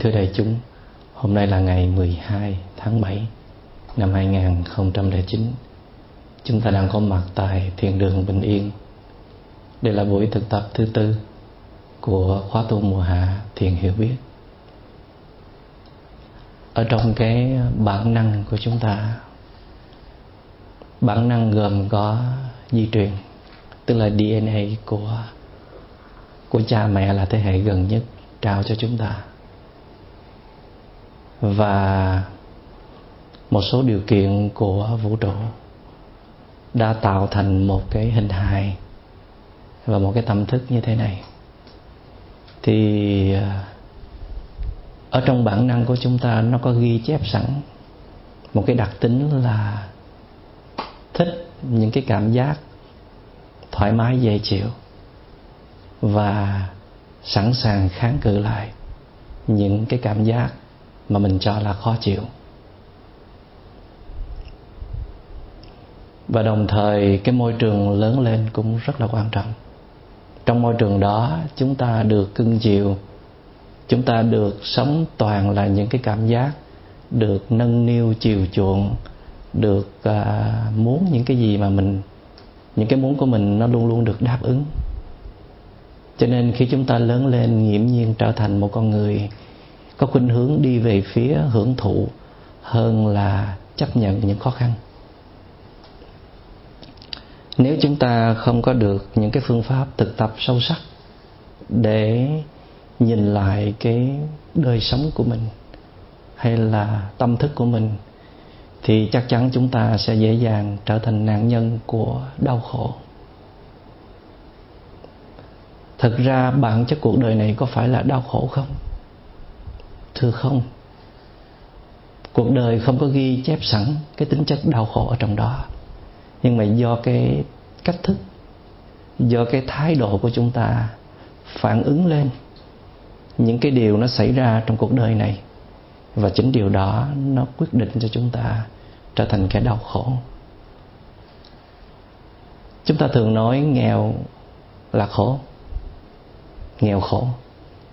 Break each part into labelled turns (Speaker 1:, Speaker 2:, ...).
Speaker 1: Thưa đại chúng, hôm nay là ngày 12 tháng 7 năm 2009. Chúng ta đang có mặt tại Thiền đường Bình Yên. Đây là buổi thực tập thứ tư của khóa tu mùa hạ Thiền Hiểu Biết. Ở trong cái bản năng của chúng ta, bản năng gồm có di truyền, tức là DNA của của cha mẹ là thế hệ gần nhất trao cho chúng ta và một số điều kiện của vũ trụ đã tạo thành một cái hình hài và một cái tâm thức như thế này. Thì à, ở trong bản năng của chúng ta nó có ghi chép sẵn một cái đặc tính là thích những cái cảm giác thoải mái, dễ chịu và sẵn sàng kháng cự lại những cái cảm giác mà mình cho là khó chịu. Và đồng thời cái môi trường lớn lên cũng rất là quan trọng. Trong môi trường đó chúng ta được cưng chiều chúng ta được sống toàn là những cái cảm giác được nâng niu chiều chuộng được à, muốn những cái gì mà mình những cái muốn của mình nó luôn luôn được đáp ứng. Cho nên khi chúng ta lớn lên nghiễm nhiên trở thành một con người có khuynh hướng đi về phía hưởng thụ hơn là chấp nhận những khó khăn. Nếu chúng ta không có được những cái phương pháp thực tập sâu sắc để nhìn lại cái đời sống của mình hay là tâm thức của mình, thì chắc chắn chúng ta sẽ dễ dàng trở thành nạn nhân của đau khổ. Thực ra bản chất cuộc đời này có phải là đau khổ không? Thưa không? Cuộc đời không có ghi chép sẵn cái tính chất đau khổ ở trong đó. Nhưng mà do cái cách thức, do cái thái độ của chúng ta phản ứng lên, những cái điều nó xảy ra trong cuộc đời này, và chính điều đó nó quyết định cho chúng ta trở thành kẻ đau khổ. Chúng ta thường nói nghèo là khổ, nghèo khổ,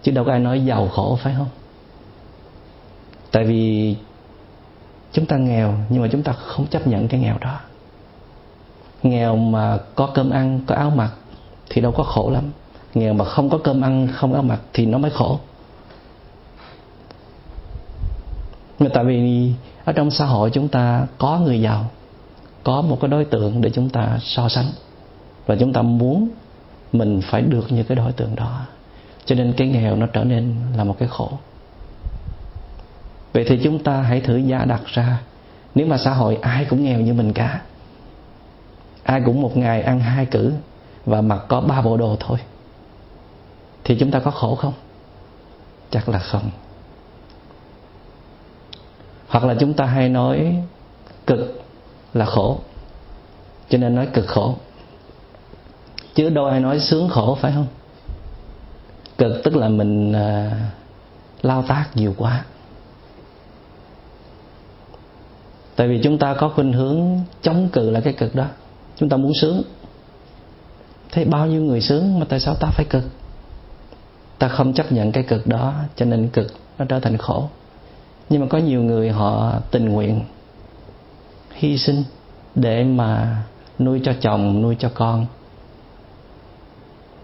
Speaker 1: chứ đâu có ai nói giàu khổ, phải không? Tại vì chúng ta nghèo, nhưng mà chúng ta không chấp nhận cái nghèo đó. Nghèo mà có cơm ăn, có áo mặc thì đâu có khổ lắm. Nghèo mà không có cơm ăn, không áo mặc thì nó mới khổ. Nhưng tại vì ở trong xã hội chúng ta có người giàu, có một cái đối tượng để chúng ta so sánh. Và chúng ta muốn mình phải được như cái đối tượng đó. Cho nên cái nghèo nó trở nên là một cái khổ vậy thì chúng ta hãy thử giả đặt ra nếu mà xã hội ai cũng nghèo như mình cả ai cũng một ngày ăn hai cử và mặc có ba bộ đồ thôi thì chúng ta có khổ không? Chắc là không. Hoặc là chúng ta hay nói cực là khổ cho nên nói cực khổ. Chứ đâu ai nói sướng khổ phải không? Cực tức là mình uh, lao tác nhiều quá. Tại vì chúng ta có khuynh hướng chống cự lại cái cực đó. Chúng ta muốn sướng. Thế bao nhiêu người sướng mà tại sao ta phải cực? Ta không chấp nhận cái cực đó, cho nên cực nó trở thành khổ. Nhưng mà có nhiều người họ tình nguyện, hy sinh để mà nuôi cho chồng, nuôi cho con,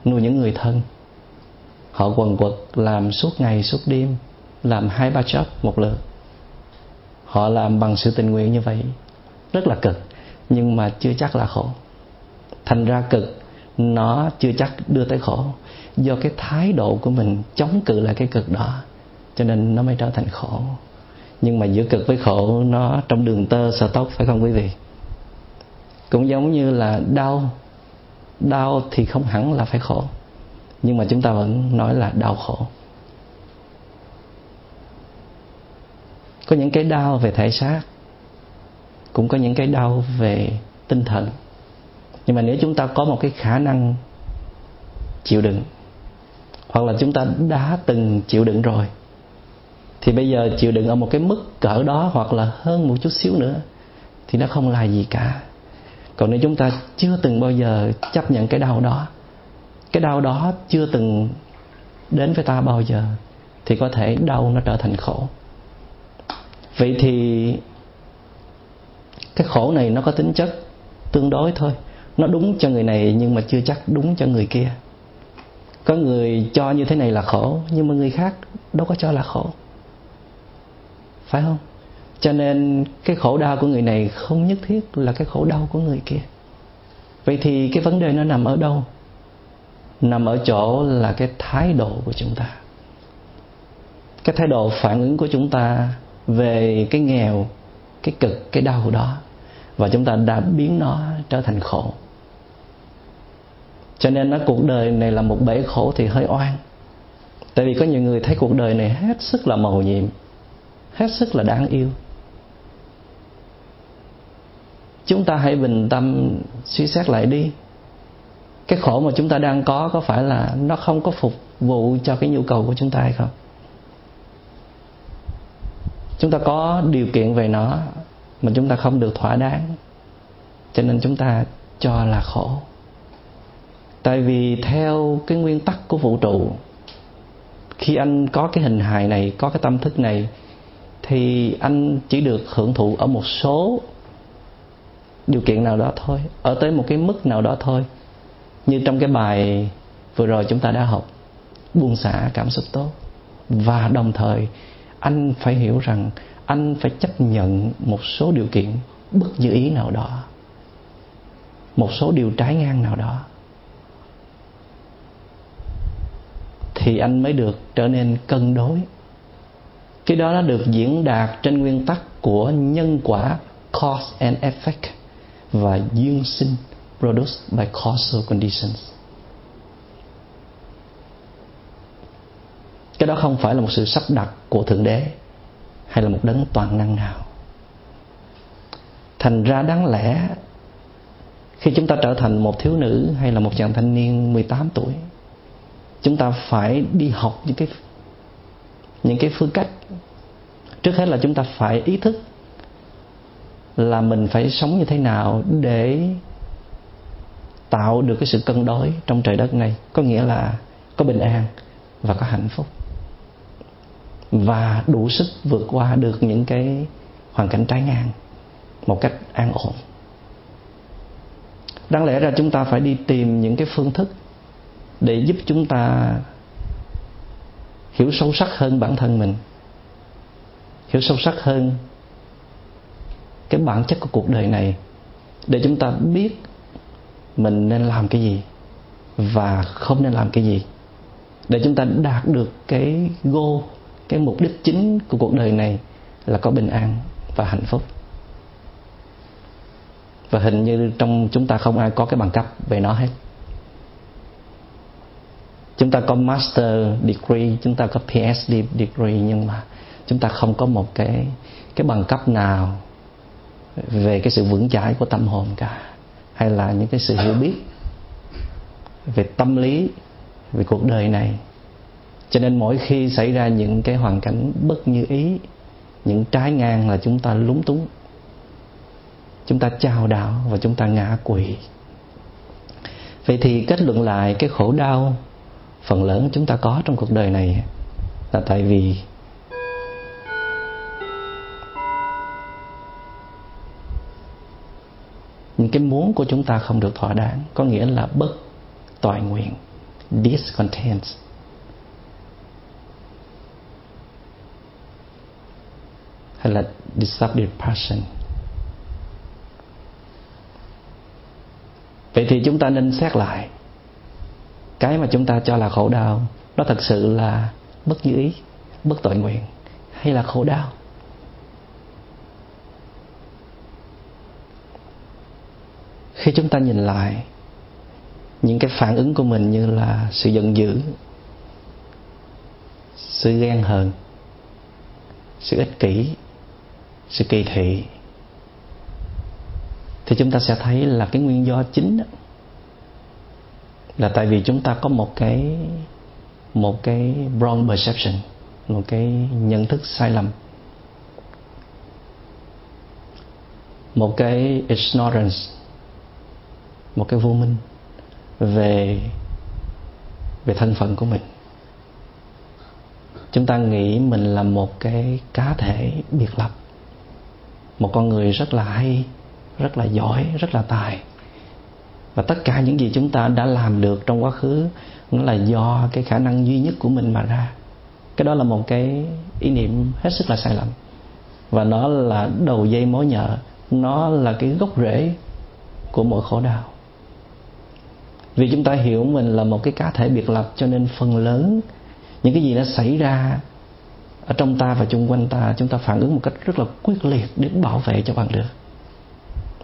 Speaker 1: nuôi những người thân. Họ quần quật, làm suốt ngày, suốt đêm, làm hai ba job một lượt họ làm bằng sự tình nguyện như vậy, rất là cực, nhưng mà chưa chắc là khổ. Thành ra cực, nó chưa chắc đưa tới khổ. Do cái thái độ của mình chống cự lại cái cực đó, cho nên nó mới trở thành khổ. Nhưng mà giữa cực với khổ, nó trong đường tơ sợi tóc phải không quý vị? Cũng giống như là đau đau thì không hẳn là phải khổ, nhưng mà chúng ta vẫn nói là đau khổ. Có những cái đau về thể xác, cũng có những cái đau về tinh thần. Nhưng mà nếu chúng ta có một cái khả năng chịu đựng, hoặc là chúng ta đã từng chịu đựng rồi, thì bây giờ chịu đựng ở một cái mức cỡ đó hoặc là hơn một chút xíu nữa, thì nó không là gì cả. Còn nếu chúng ta chưa từng bao giờ chấp nhận cái đau đó, cái đau đó chưa từng đến với ta bao giờ, thì có thể đau nó trở thành khổ vậy thì cái khổ này nó có tính chất tương đối thôi. Nó đúng cho người này nhưng mà chưa chắc đúng cho người kia. Có người cho như thế này là khổ, nhưng mà người khác đâu có cho là khổ. Phải không? Cho nên cái khổ đau của người này không nhất thiết là cái khổ đau của người kia. Vậy thì cái vấn đề nó nằm ở đâu? Nằm ở chỗ là cái thái độ của chúng ta. Cái thái độ phản ứng của chúng ta về cái nghèo, cái cực, cái đau đó. Và chúng ta đã biến nó trở thành khổ. Cho nên nó cuộc đời này là một bể khổ thì hơi oan. Tại vì có nhiều người thấy cuộc đời này hết sức là màu nhiệm, hết sức là đáng yêu. Chúng ta hãy bình tâm suy xét lại đi. Cái khổ mà chúng ta đang có có phải là nó không có phục vụ cho cái nhu cầu của chúng ta hay không? Chúng ta có điều kiện về nó, mà chúng ta không được thỏa đáng. Cho nên chúng ta cho là khổ. Tại vì theo cái nguyên tắc của vũ trụ, khi anh có cái hình hài này, có cái tâm thức này, thì anh chỉ được hưởng thụ ở một số điều kiện nào đó thôi, ở tới một cái mức nào đó thôi. Như trong cái bài vừa rồi chúng ta đã học, buông xả cảm xúc tốt. Và đồng thời anh phải hiểu rằng anh phải chấp nhận một số điều kiện bất như ý nào đó, một số điều trái ngang nào đó. Thì anh mới được trở nên cân đối. Cái đó nó được diễn đạt trên nguyên tắc của nhân quả cause and effect và duyên sinh produced by causal conditions. Cái đó không phải là một sự sắp đặt của thượng đế hay là một đấng toàn năng nào. Thành ra đáng lẽ, khi chúng ta trở thành một thiếu nữ hay là một chàng thanh niên 18 tuổi, chúng ta phải đi học những cái những cái phương cách. Trước hết là chúng ta phải ý thức là mình phải sống như thế nào để tạo được cái sự cân đối trong trời đất này. Có nghĩa là có bình an và có hạnh phúc và đủ sức vượt qua được những cái hoàn cảnh trái ngang một cách an ổn. Đáng lẽ ra chúng ta phải đi tìm những cái phương thức để giúp chúng ta hiểu sâu sắc hơn bản thân mình, hiểu sâu sắc hơn cái bản chất của cuộc đời này, để chúng ta biết mình nên làm cái gì và không nên làm cái gì, để chúng ta đạt được cái goal cái mục đích chính của cuộc đời này là có bình an và hạnh phúc. Và hình như trong chúng ta không ai có cái bằng cấp về nó hết. Chúng ta có master degree, chúng ta có phd degree, nhưng mà chúng ta không có một cái cái bằng cấp nào về cái sự vững chãi của tâm hồn cả, hay là những cái sự hiểu biết về tâm lý, về cuộc đời này cho nên mỗi khi xảy ra những cái hoàn cảnh bất như ý, những trái ngang là chúng ta lúng túng. Chúng ta chào đảo và chúng ta ngã quỵ. Vậy thì kết luận lại cái khổ đau phần lớn chúng ta có trong cuộc đời này là tại vì những cái muốn của chúng ta không được thỏa đáng. Có nghĩa là bất toại nguyện, discontent. Hay là disruptive passion? Vậy thì chúng ta nên xét lại cái mà chúng ta cho là khổ đau, nó thật sự là bất như ý bất tội nguyện hay là khổ đau? Khi chúng ta nhìn lại những cái phản ứng của mình như là sự giận dữ, sự ghen hờn, sự ích kỷ sự kỳ thị thì chúng ta sẽ thấy là cái nguyên do chính đó, là tại vì chúng ta có một cái một cái wrong perception một cái nhận thức sai lầm một cái ignorance một cái vô minh về về thân phận của mình. Chúng ta nghĩ mình là một cái cá thể biệt lập một con người rất là hay, rất là giỏi, rất là tài. Và tất cả những gì chúng ta đã làm được trong quá khứ, nó là do cái khả năng duy nhất của mình mà ra. Cái đó là một cái ý niệm hết sức là sai lầm. Và nó là đầu dây mối nhợ, nó là cái gốc rễ của mọi khổ đau. Vì chúng ta hiểu mình là một cái cá thể biệt lập cho nên phần lớn những cái gì nó xảy ra ở trong ta và chung quanh ta, chúng ta phản ứng một cách rất là quyết liệt để bảo vệ cho bằng được.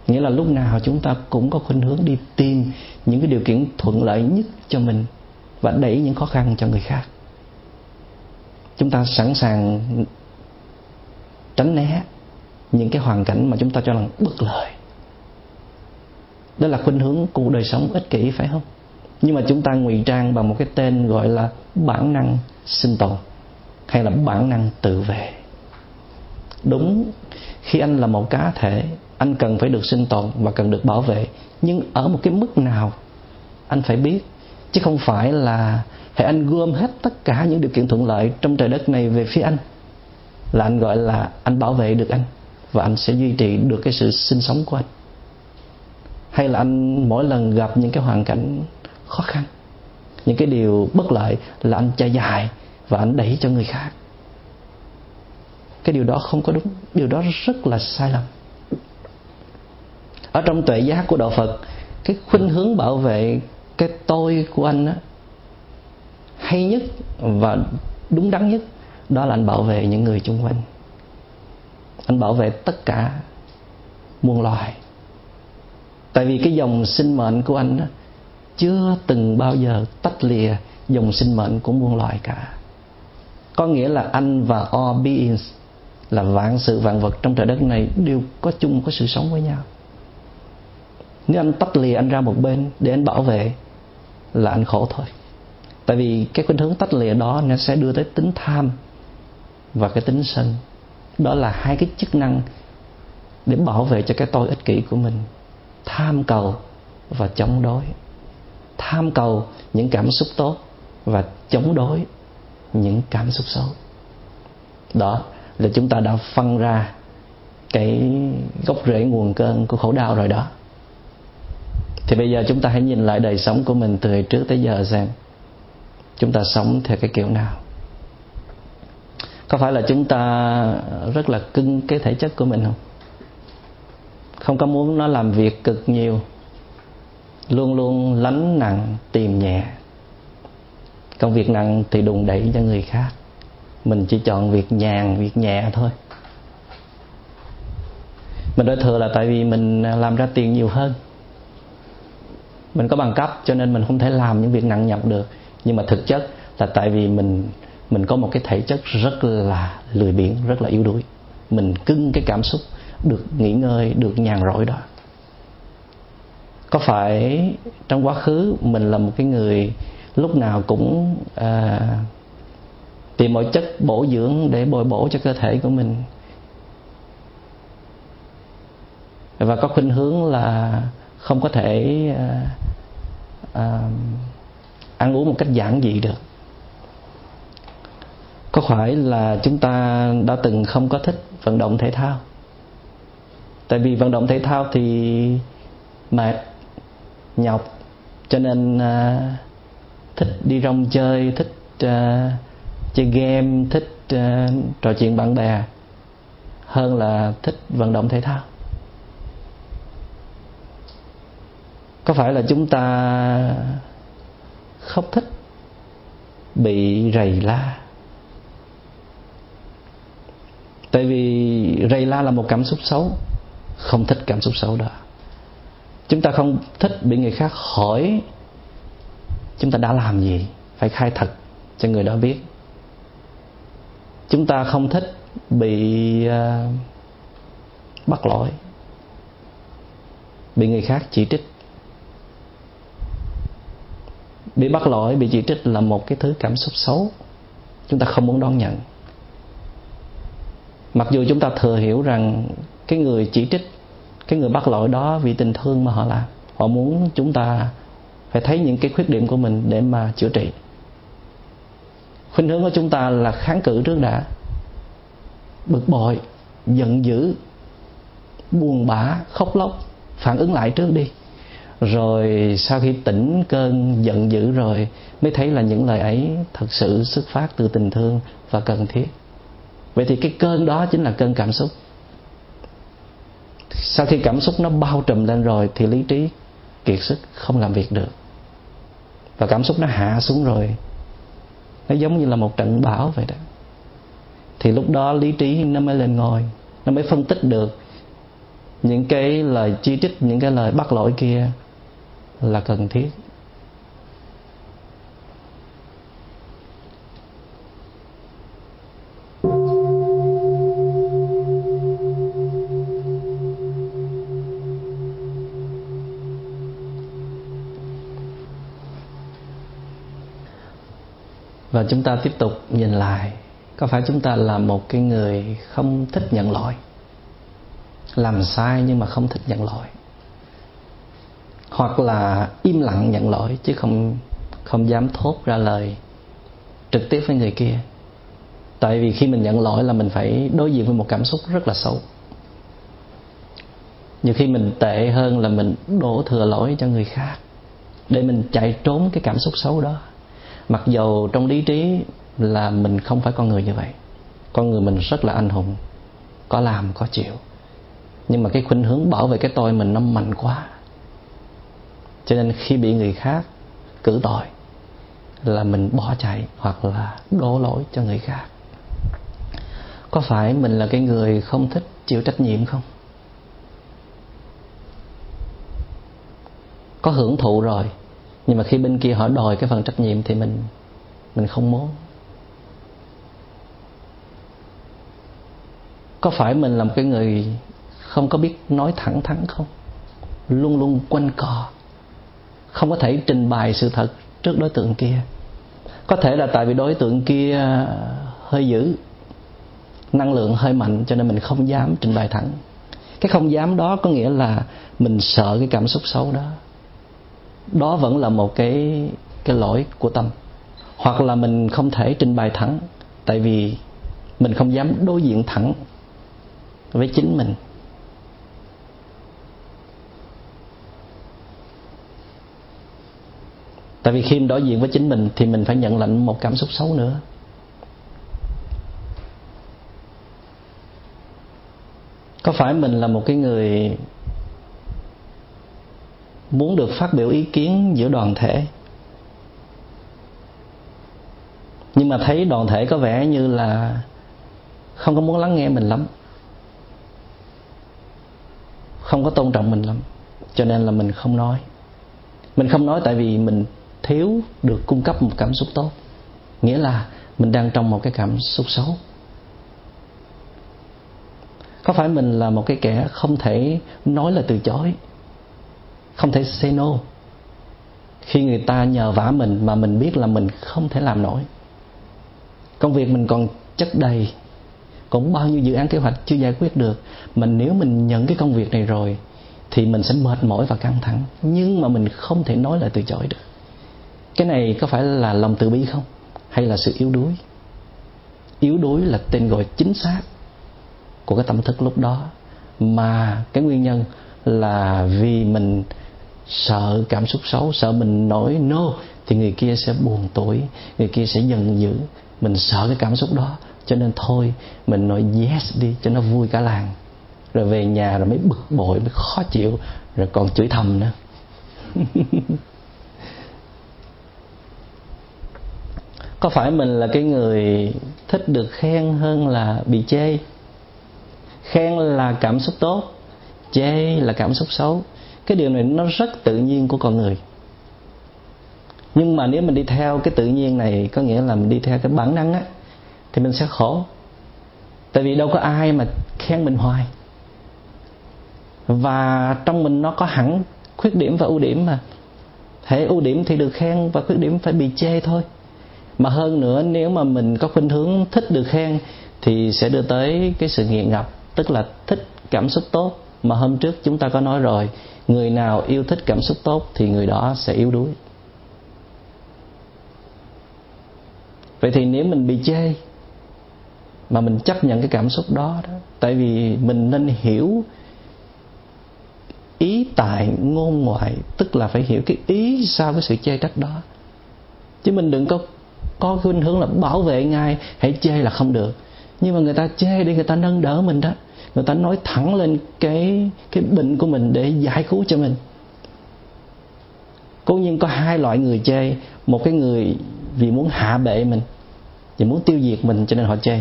Speaker 1: Nghĩa là lúc nào chúng ta cũng có khuynh hướng đi tìm những cái điều kiện thuận lợi nhất cho mình và đẩy những khó khăn cho người khác. Chúng ta sẵn sàng tránh né những cái hoàn cảnh mà chúng ta cho rằng bất lợi. Đó là khuynh hướng của đời sống ích kỷ, phải không? Nhưng mà chúng ta ngụy trang bằng một cái tên gọi là bản năng sinh tồn hay là bản năng tự vệ. Đúng, khi anh là một cá thể, anh cần phải được sinh tồn và cần được bảo vệ. Nhưng ở một cái mức nào, anh phải biết. Chứ không phải là hãy anh gom hết tất cả những điều kiện thuận lợi trong trời đất này về phía anh. Là anh gọi là anh bảo vệ được anh và anh sẽ duy trì được cái sự sinh sống của anh. Hay là anh mỗi lần gặp những cái hoàn cảnh khó khăn, những cái điều bất lợi là anh chạy dài và anh đẩy cho người khác. Cái điều đó không có đúng điều đó rất là sai lầm. Ở trong tuệ giác của đạo phật cái khuynh hướng bảo vệ cái tôi của anh á hay nhất và đúng đắn nhất đó là anh bảo vệ những người chung quanh. Anh bảo vệ tất cả muôn loài. Tại vì cái dòng sinh mệnh của anh đó, chưa từng bao giờ tách lìa dòng sinh mệnh của muôn loài cả có nghĩa là anh và all beings là vạn sự vạn vật trong trời đất này đều có chung có sự sống với nhau. Nếu anh tách lìa anh ra một bên để anh bảo vệ là anh khổ thôi. Tại vì cái khuynh hướng tách lìa đó nó sẽ đưa tới tính tham và cái tính sân. Đó là hai cái chức năng để bảo vệ cho cái tôi ích kỷ của mình. Tham cầu và chống đối. Tham cầu những cảm xúc tốt và chống đối những cảm xúc xấu. Đó là chúng ta đã phân ra cái gốc rễ nguồn cơn của khổ đau rồi đó. Thì bây giờ chúng ta hãy nhìn lại đời sống của mình từ trước tới giờ xem, chúng ta sống theo cái kiểu nào. Có phải là chúng ta rất là cưng cái thể chất của mình không? Không có muốn nó làm việc cực nhiều, luôn luôn lánh nặng, tìm nhẹ công việc nặng thì đùng đẩy cho người khác. Mình chỉ chọn việc nhàn, việc nhẹ thôi. Mình nói thừa là tại vì mình làm ra tiền nhiều hơn. Mình có bằng cấp cho nên mình không thể làm những việc nặng nhọc được. Nhưng mà thực chất là tại vì mình mình có một cái thể chất rất là lười biếng, rất là yếu đuối. Mình cưng cái cảm xúc, được nghỉ ngơi, được nhàn rỗi đó. Có phải trong quá khứ mình là một cái người lúc nào cũng à, tìm mọi chất bổ dưỡng để bồi bổ cho cơ thể của mình. Và có khuynh hướng là không có thể à, à, ăn uống một cách giản dị được. Có phải là chúng ta đã từng không có thích vận động thể thao? Tại vì vận động thể thao thì mệt nhọc cho nên à, thích đi rong chơi thích uh, chơi game thích uh, trò chuyện bạn bè hơn là thích vận động thể thao. Có phải là chúng ta không thích bị rầy la? Tại vì rầy la là một cảm xúc xấu không thích cảm xúc xấu đó. Chúng ta không thích bị người khác hỏi chúng ta đã làm gì? Phải khai thật cho người đó biết. Chúng ta không thích bị uh, bắt lỗi bị người khác chỉ trích. Bị bắt lỗi bị chỉ trích là một cái thứ cảm xúc xấu. Chúng ta không muốn đón nhận. Mặc dù chúng ta thừa hiểu rằng cái người chỉ trích cái người bắt lỗi đó vì tình thương mà họ làm họ muốn chúng ta phải thấy những cái khuyết điểm của mình để mà chữa trị. Khuynh hướng của chúng ta là kháng cự trước đã. Bực bội, giận dữ, buồn bã, khóc lóc, phản ứng lại trước đi. Rồi sau khi tỉnh cơn giận dữ rồi, mới thấy là những lời ấy thật sự xuất phát từ tình thương và cần thiết. Vậy thì cái cơn đó chính là cơn cảm xúc. Sau khi cảm xúc nó bao trùm lên rồi thì lý trí, kiệt sức, không làm việc được và cảm xúc nó hạ xuống rồi. Nó giống như là một trận bão vậy đó. Thì lúc đó lý trí nó mới lên ngôi. Nó mới phân tích được những cái lời chi trích, những cái lời bắt lỗi kia là cần thiết. Và chúng ta tiếp tục nhìn lại, có phải chúng ta là một cái người không thích nhận lỗi? Làm sai nhưng mà không thích nhận lỗi. Hoặc là im lặng nhận lỗi chứ không không dám thốt ra lời trực tiếp với người kia. Tại vì khi mình nhận lỗi là mình phải đối diện với một cảm xúc rất là xấu. Nhiều khi mình tệ hơn là mình đổ thừa lỗi cho người khác để mình chạy trốn cái cảm xúc xấu đó mặc dầu trong lý trí là mình không phải con người như vậy, con người mình rất là anh hùng, có làm, có chịu. Nhưng mà cái khuynh hướng bảo vệ cái tôi mình nó mạnh quá. Cho nên khi bị người khác cử tội là mình bỏ chạy hoặc là đổ lỗi cho người khác. Có phải mình là cái người không thích chịu trách nhiệm không? Có hưởng thụ rồi nhưng mà khi bên kia họ đòi cái phần trách nhiệm thì mình mình không muốn. Có phải mình là một cái người không có biết nói thẳng thắn không? Luôn luôn quanh cò không có thể trình bày sự thật trước đối tượng kia. Có thể là tại vì đối tượng kia hơi dữ, năng lượng hơi mạnh, cho nên mình không dám trình bày thẳng. Cái không dám đó có nghĩa là mình sợ cái cảm xúc xấu đó đó vẫn là một cái cái lỗi của tâm. Hoặc là mình không thể trình bày thẳng, tại vì mình không dám đối diện thẳng với chính mình. Tại vì khi đối diện với chính mình thì mình phải nhận lãnh một cảm xúc xấu nữa. Có phải mình là một cái người muốn được phát biểu ý kiến giữa đoàn thể. Nhưng mà thấy đoàn thể có vẻ như là không có muốn lắng nghe mình lắm. Không có tôn trọng mình lắm. Cho nên là mình không nói. Mình không nói tại vì mình thiếu được cung cấp một cảm xúc tốt. Nghĩa là mình đang trong một cái cảm xúc xấu. Có phải mình là một cái kẻ không thể nói là từ chối? Không thể say no. Khi người ta nhờ vả mình mà mình biết là mình không thể làm nổi. Công việc mình còn chất đầy cũng bao nhiêu dự án kế hoạch chưa giải quyết được. Mình nếu mình nhận cái công việc này rồi, thì mình sẽ mệt mỏi và căng thẳng. Nhưng mà mình không thể nói lời từ chối được. Cái này có phải là lòng từ bi không? Hay là sự yếu đuối? Yếu đuối là tên gọi chính xác của cái tâm thức lúc đó. Mà cái nguyên nhân là vì mình sợ cảm xúc xấu, sợ mình nói no thì người kia sẽ buồn tuổi người kia sẽ giận dữ. Mình sợ cái cảm xúc đó, cho nên thôi, mình nói yes đi, cho nó vui cả làng. Rồi về nhà rồi mới bực bội, mới khó chịu, rồi còn chửi thầm nữa. Có phải mình là cái người thích được khen hơn là bị chê? Khen là cảm xúc tốt, chê là cảm xúc xấu cái điều này nó rất tự nhiên của con người. Nhưng mà nếu mình đi theo cái tự nhiên này, có nghĩa là mình đi theo cái bản năng á, thì mình sẽ khổ. Tại vì đâu có ai mà khen mình hoài. Và trong mình nó có hẳn khuyết điểm và ưu điểm mà. Thể ưu điểm thì được khen và khuyết điểm phải bị chê thôi. Mà hơn nữa, nếu mà mình có khuynh hướng thích được khen, thì sẽ đưa tới cái sự nghiện ngập, tức là thích cảm xúc tốt. Mà hôm trước chúng ta có nói rồi người nào yêu thích cảm xúc tốt thì người đó sẽ yếu đuối. Vậy thì nếu mình bị chê, mà mình chấp nhận cái cảm xúc đó đó, tại vì mình nên hiểu ý tại ngôn ngoại, tức là phải hiểu cái ý sau cái sự chê trách đó. Chứ mình đừng có có khuynh hướng là bảo vệ ngay hãy chê là không được. Nhưng mà người ta chê để người ta nâng đỡ mình đó người ta nói thẳng lên cái cái bệnh của mình để giải cứu cho mình. Cố nhiên có hai loại người chê. Một cái người vì muốn hạ bệ mình, vì muốn tiêu diệt mình cho nên họ chê.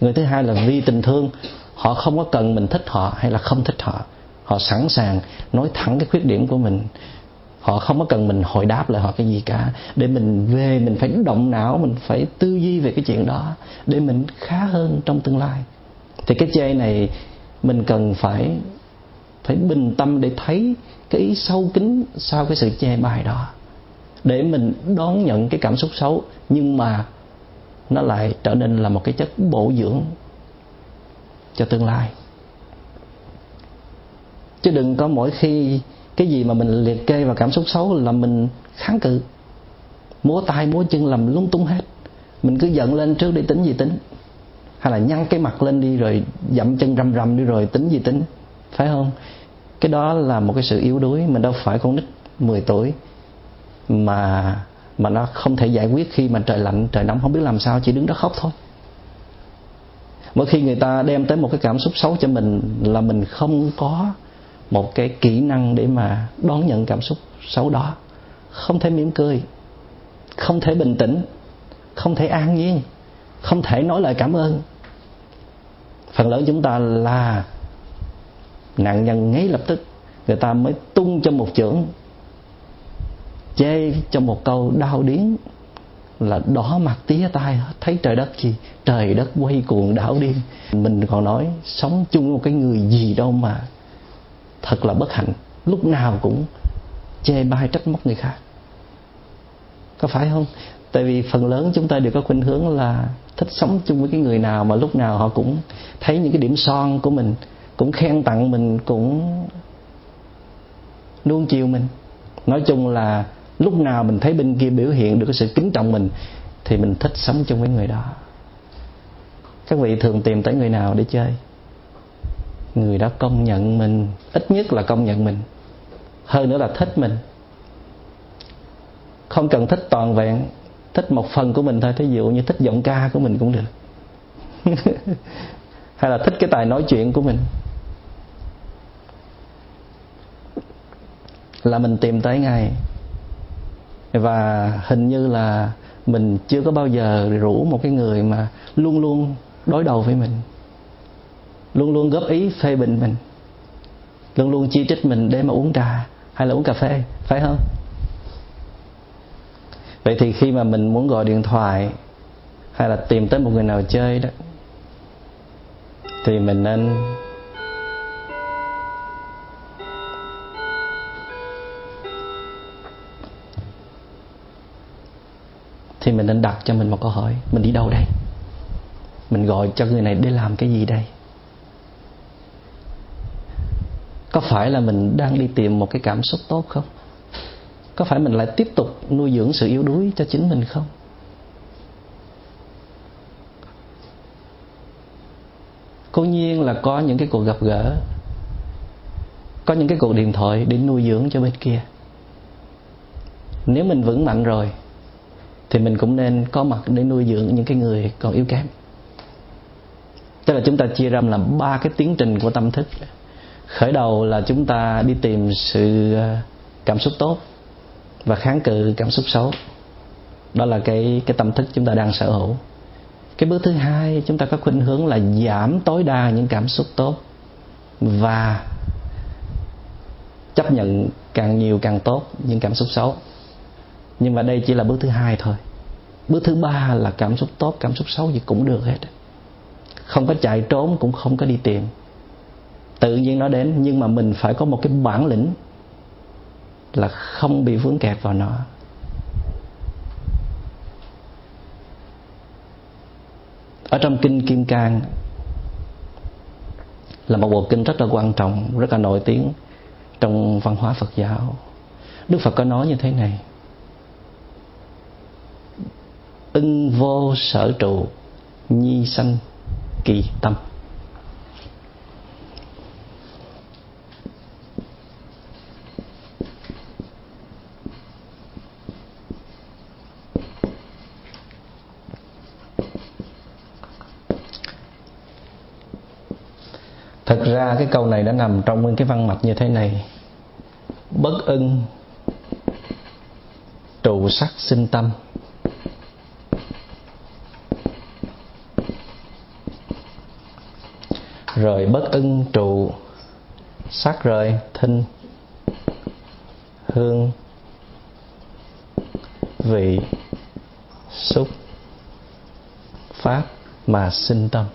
Speaker 1: Người thứ hai là vì tình thương. Họ không có cần mình thích họ hay là không thích họ. Họ sẵn sàng nói thẳng cái khuyết điểm của mình. Họ không có cần mình hồi đáp lại họ cái gì cả. Để mình về, mình phải động não, mình phải tư duy về cái chuyện đó. Để mình khá hơn trong tương lai thì cái chê này mình cần phải phải bình tâm để thấy cái ý sâu kín sau cái sự chê bai đó. Để mình đón nhận cái cảm xúc xấu, nhưng mà nó lại trở nên là một cái chất bổ dưỡng cho tương lai. Chứ đừng có mỗi khi cái gì mà mình liệt kê vào cảm xúc xấu là mình kháng cự. Múa tay múa chân làm lung tung hết. Mình cứ giận lên trước đi tính gì tính hay là nhăn cái mặt lên đi rồi dậm chân rầm rầm đi rồi tính gì tính, phải không? Cái đó là một cái sự yếu đuối mình đâu phải con nít 10 tuổi mà mà nó không thể giải quyết khi mà trời lạnh, trời nóng, không biết làm sao, chỉ đứng đó khóc thôi. Mỗi khi người ta đem tới một cái cảm xúc xấu cho mình là mình không có một cái kỹ năng để mà đón nhận cảm xúc xấu đó. Không thể mỉm cười, không thể bình tĩnh, không thể an nhiên không thể nói lời cảm ơn. Phần lớn chúng ta là nạn nhân ngay lập tức. Người ta mới tung cho một chưởng, chê cho một câu đau điếng là đỏ mặt tía tai, thấy trời đất gì trời đất quay cuồng đảo điên mình còn nói, sống chung một cái người gì đâu mà thật là bất hạnh. Lúc nào cũng chê bai trách móc người khác. Có phải không? Tại vì phần lớn chúng ta đều có khuynh hướng là thích sống chung với cái người nào mà lúc nào họ cũng thấy những cái điểm son của mình, cũng khen tặng mình, cũng nuông chiều mình. Nói chung là lúc nào mình thấy bên kia biểu hiện được cái sự kính trọng mình thì mình thích sống chung với người đó. Các vị thường tìm tới người nào để chơi? Người đó công nhận mình, ít nhất là công nhận mình. Hơn nữa là thích mình. Không cần thích toàn vẹn thích một phần của mình thôi, thí dụ như thích giọng ca của mình cũng được. Hay là thích cái tài nói chuyện của mình. Là mình tìm tới ngay và hình như là mình chưa có bao giờ rủ một cái người mà luôn luôn đối đầu với mình. Luôn luôn góp ý phê bình mình. Luôn luôn chi trích mình để mà uống trà hay là uống cà phê, phải không? Vậy thì khi mà mình muốn gọi điện thoại hay là tìm tới một người nào chơi đó, thì mình nên thì mình nên đặt cho mình một câu hỏi, mình đi đâu đây? Mình gọi cho người này để làm cái gì đây? Có phải là mình đang đi tìm một cái cảm xúc tốt không? Có phải mình lại tiếp tục nuôi dưỡng sự yếu đuối cho chính mình không? Cố nhiên là có những cái cuộc gặp gỡ, có những cái cuộc điện thoại để nuôi dưỡng cho bên kia. Nếu mình vững mạnh rồi, thì mình cũng nên có mặt để nuôi dưỡng những cái người còn yếu kém. Tức là chúng ta chia ra làm ba cái tiến trình của tâm thức. Khởi đầu là chúng ta đi tìm sự ờ, cảm xúc tốt và kháng cự cảm xúc xấu. Đó là cái cái tâm thức chúng ta đang sở hữu. Cái bước thứ hai, chúng ta có khuynh hướng là giảm tối đa những cảm xúc tốt và chấp nhận càng nhiều càng tốt những cảm xúc xấu. Nhưng mà đây chỉ là bước thứ hai thôi. Bước thứ ba là cảm xúc tốt, cảm xúc xấu gì cũng được hết. Không có chạy trốn cũng không có đi tìm. Tự nhiên nó đến, nhưng mà mình phải có một cái bản lĩnh là không bị vướng kẹt vào nó. Ở trong kinh kim cang là một bộ kinh rất là quan trọng, rất là nổi tiếng trong văn hóa phật giáo. Đức phật có nói như thế này. Ưng vô sở trụ, nhi sanh kỳ tâm. Thực ra cái câu này đã nằm trong nguyên cái văn mạch như thế này. Bất ưng, trụ sắc sinh tâm. Rồi bất ưng, trụ sắc rồi thinh hương, vị, xúc, pháp mà sinh tâm.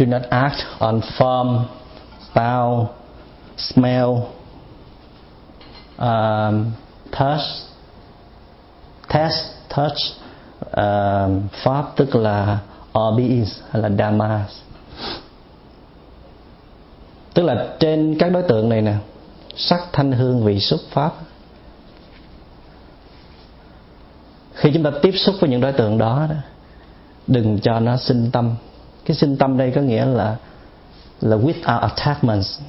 Speaker 1: Do not act on form, sound, smell, um, touch, taste, touch, um, pháp tức là obis hay là dhammas. Tức là trên các đối tượng này nè, sắc thanh hương vị xúc pháp. Khi chúng ta tiếp xúc với những đối tượng đó, đó đừng cho nó sinh tâm cái sinh tâm đây có nghĩa là là without attachments.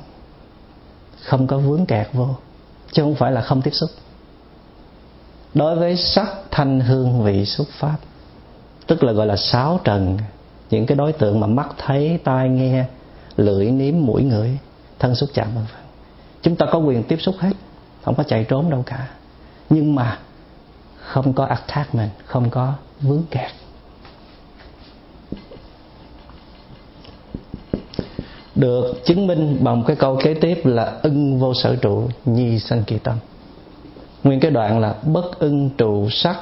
Speaker 1: Không có vướng kẹt vô, chứ không phải là không tiếp xúc. Đối với sắc thanh hương vị xúc pháp, tức là gọi là sáu trần, những cái đối tượng mà mắt thấy, tai nghe, lưỡi, nếm, mũi, ngửi, thân xúc chạm, vân vân. Chúng ta có quyền tiếp xúc hết, không có chạy trốn đâu cả. Nhưng mà không có attachment, không có vướng kẹt. Được chứng minh bằng cái câu kế tiếp là ưng vô sở trụ, nhi sanh kỳ tâm. Nguyên cái đoạn là bất ưng trụ sắc,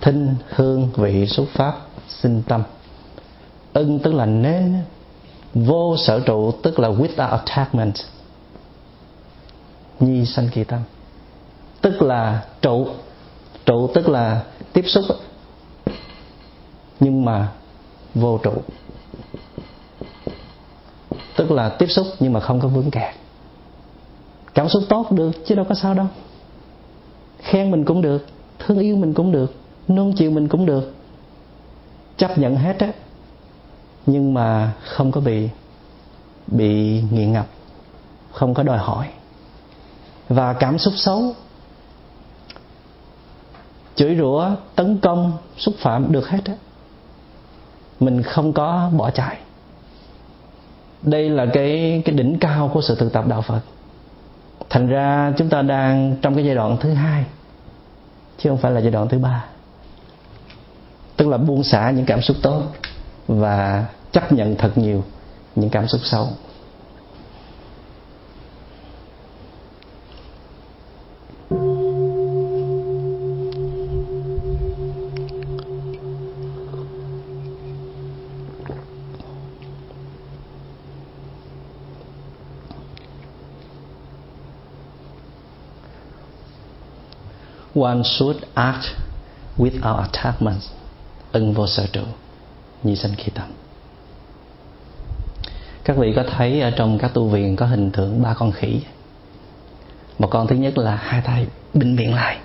Speaker 1: thinh hương vị xúc pháp, sinh tâm. Ưng tức là nên vô sở trụ tức là without attachment, nhi sanh kỳ tâm. Tức là trụ trụ tức là tiếp xúc, nhưng mà vô trụ tức là tiếp xúc nhưng mà không có vướng kẹt cảm xúc tốt được chứ đâu có sao đâu. Khen mình cũng được, thương yêu mình cũng được nôn chiều mình cũng được. Chấp nhận hết á, nhưng mà không có bị bị nghiện ngập, không có đòi hỏi. Và cảm xúc xấu, chửi rủa, tấn công, xúc phạm được hết á, mình không có bỏ chạy đây là cái cái đỉnh cao của sự thực tập đạo Phật. Thành ra chúng ta đang trong cái giai đoạn thứ hai, chứ không phải là giai đoạn thứ ba. Tức là buông xả những cảm xúc tốt và chấp nhận thật nhiều những cảm xúc xấu. One should act without attachment ưng vô sở trụ, như sanh khi tâm. Các vị có thấy ở trong các tu viện có hình tượng ba con khỉ? Một con thứ nhất là hai tay bịnh miệng lại.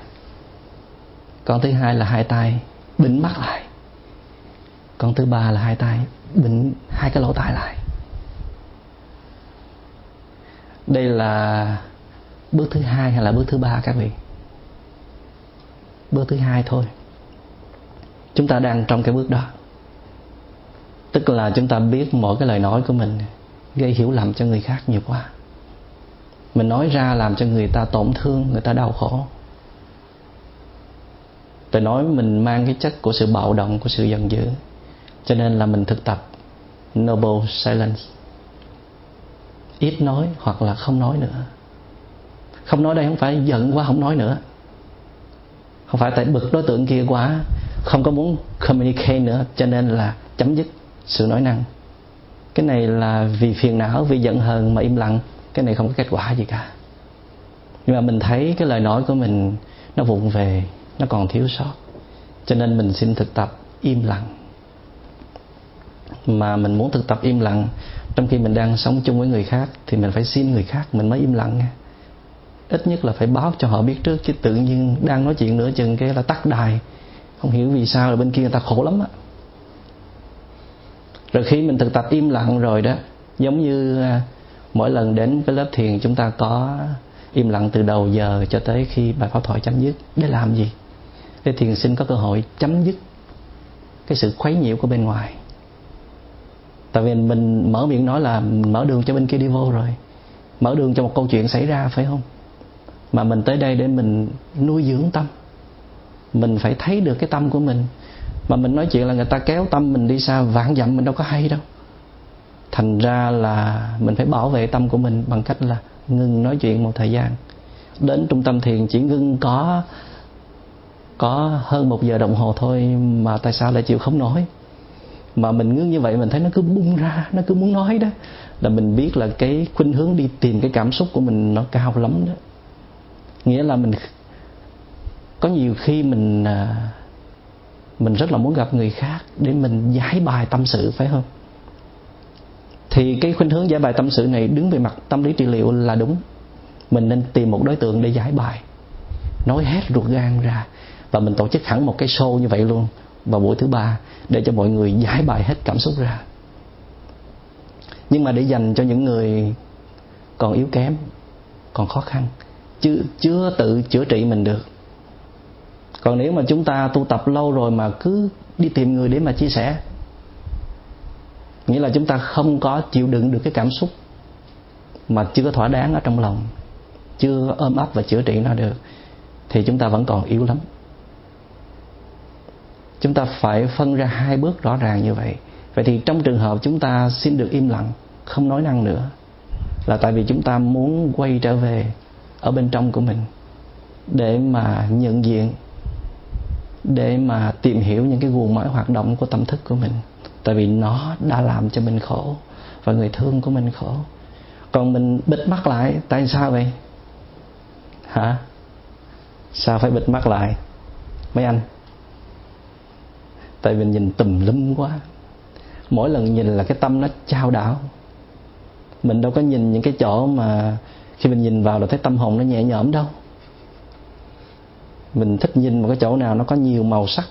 Speaker 1: Con thứ hai là hai tay bịnh mắt lại. Con thứ ba là hai tay bịnh hai cái lỗ tai lại. Đây là bước thứ hai hay là bước thứ ba các vị? Bước thứ hai thôi. Chúng ta đang trong cái bước đó. Tức là chúng ta biết mỗi cái lời nói của mình gây hiểu lầm cho người khác nhiều quá. Mình nói ra làm cho người ta tổn thương, người ta đau khổ. Tôi nói mình mang cái chất của sự bạo động, của sự giận dữ. Cho nên là mình thực tập noble silence. Ít nói hoặc là không nói nữa. Không nói đây không phải giận quá, không nói nữa không phải tại bực đối tượng kia quá. Không có muốn communicate nữa, cho nên là chấm dứt sự nói năng. Cái này là vì phiền não, vì giận hờn mà im lặng. Cái này không có kết quả gì cả. Nhưng mà mình thấy cái lời nói của mình, nó vụng về, nó còn thiếu sót. Cho nên mình xin thực tập im lặng. Mà mình muốn thực tập im lặng, trong khi mình đang sống chung với người khác, thì mình phải xin người khác, mình mới im lặng nha ít nhất là phải báo cho họ biết trước, chứ tự nhiên đang nói chuyện nữa chừng cái là tắt đài. Không hiểu vì sao là bên kia người ta khổ lắm á. Rồi khi mình thực tập im lặng rồi đó, giống như à, mỗi lần đến cái lớp thiền chúng ta có im lặng từ đầu giờ cho tới khi bài pháp thoại chấm dứt. Để làm gì? Để thiền sinh có cơ hội chấm dứt cái sự khuấy nhiễu của bên ngoài. Tại vì mình mở miệng nói là mở đường cho bên kia đi vô rồi. Mở đường cho một câu chuyện xảy ra, phải không? Mà mình tới đây để mình nuôi dưỡng tâm. Mình phải thấy được cái tâm của mình. Mà mình nói chuyện là người ta kéo tâm mình đi xa, vạn dặm mình đâu có hay đâu. Thành ra là mình phải bảo vệ tâm của mình bằng cách là ngừng nói chuyện một thời gian. Đến trung tâm thiền chỉ ngưng có có hơn một giờ đồng hồ thôi mà tại sao lại chịu không nói mà mình ngưng như vậy mình thấy nó cứ bung ra, nó cứ muốn nói đó. Là mình biết là cái khuynh hướng đi tìm cái cảm xúc của mình nó cao lắm đó nghĩa là mình có nhiều khi mình à, mình rất là muốn gặp người khác để mình giải bài tâm sự, phải không? Thì cái khuynh hướng giải bài tâm sự này đứng về mặt tâm lý trị liệu là đúng. Mình nên tìm một đối tượng để giải bài. Nói hết ruột gan ra và mình tổ chức hẳn một cái show như vậy luôn vào buổi thứ ba để cho mọi người giải bài hết cảm xúc ra. Nhưng mà để dành cho những người còn yếu kém, còn khó khăn chưa chưa tự chữa trị mình được. Còn nếu mà chúng ta tu tập lâu rồi mà cứ đi tìm người để mà chia sẻ, nghĩa là chúng ta không có chịu đựng được cái cảm xúc mà chưa có thỏa đáng ở trong lòng, chưa ôm ấp và chữa trị nó được, thì chúng ta vẫn còn yếu lắm. Chúng ta phải phân ra hai bước rõ ràng như vậy. Vậy thì trong trường hợp chúng ta xin được im lặng, không nói năng nữa, là tại vì chúng ta muốn quay trở về ở bên trong của mình để mà nhận diện, để mà tìm hiểu những cái guồng máy hoạt động của tâm thức của mình. Tại vì nó đã làm cho mình khổ và người thương của mình khổ. Còn mình bịt mắt lại, tại sao vậy? Hả? Sao phải bịt mắt lại? Mấy anh? Tại vì nhìn tùm lum quá. Mỗi lần nhìn là cái tâm nó trao đảo. Mình đâu có nhìn những cái chỗ mà khi mình nhìn vào là thấy tâm hồn nó nhẹ nhõm đâu. Mình thích nhìn một cái chỗ nào nó có nhiều màu sắc,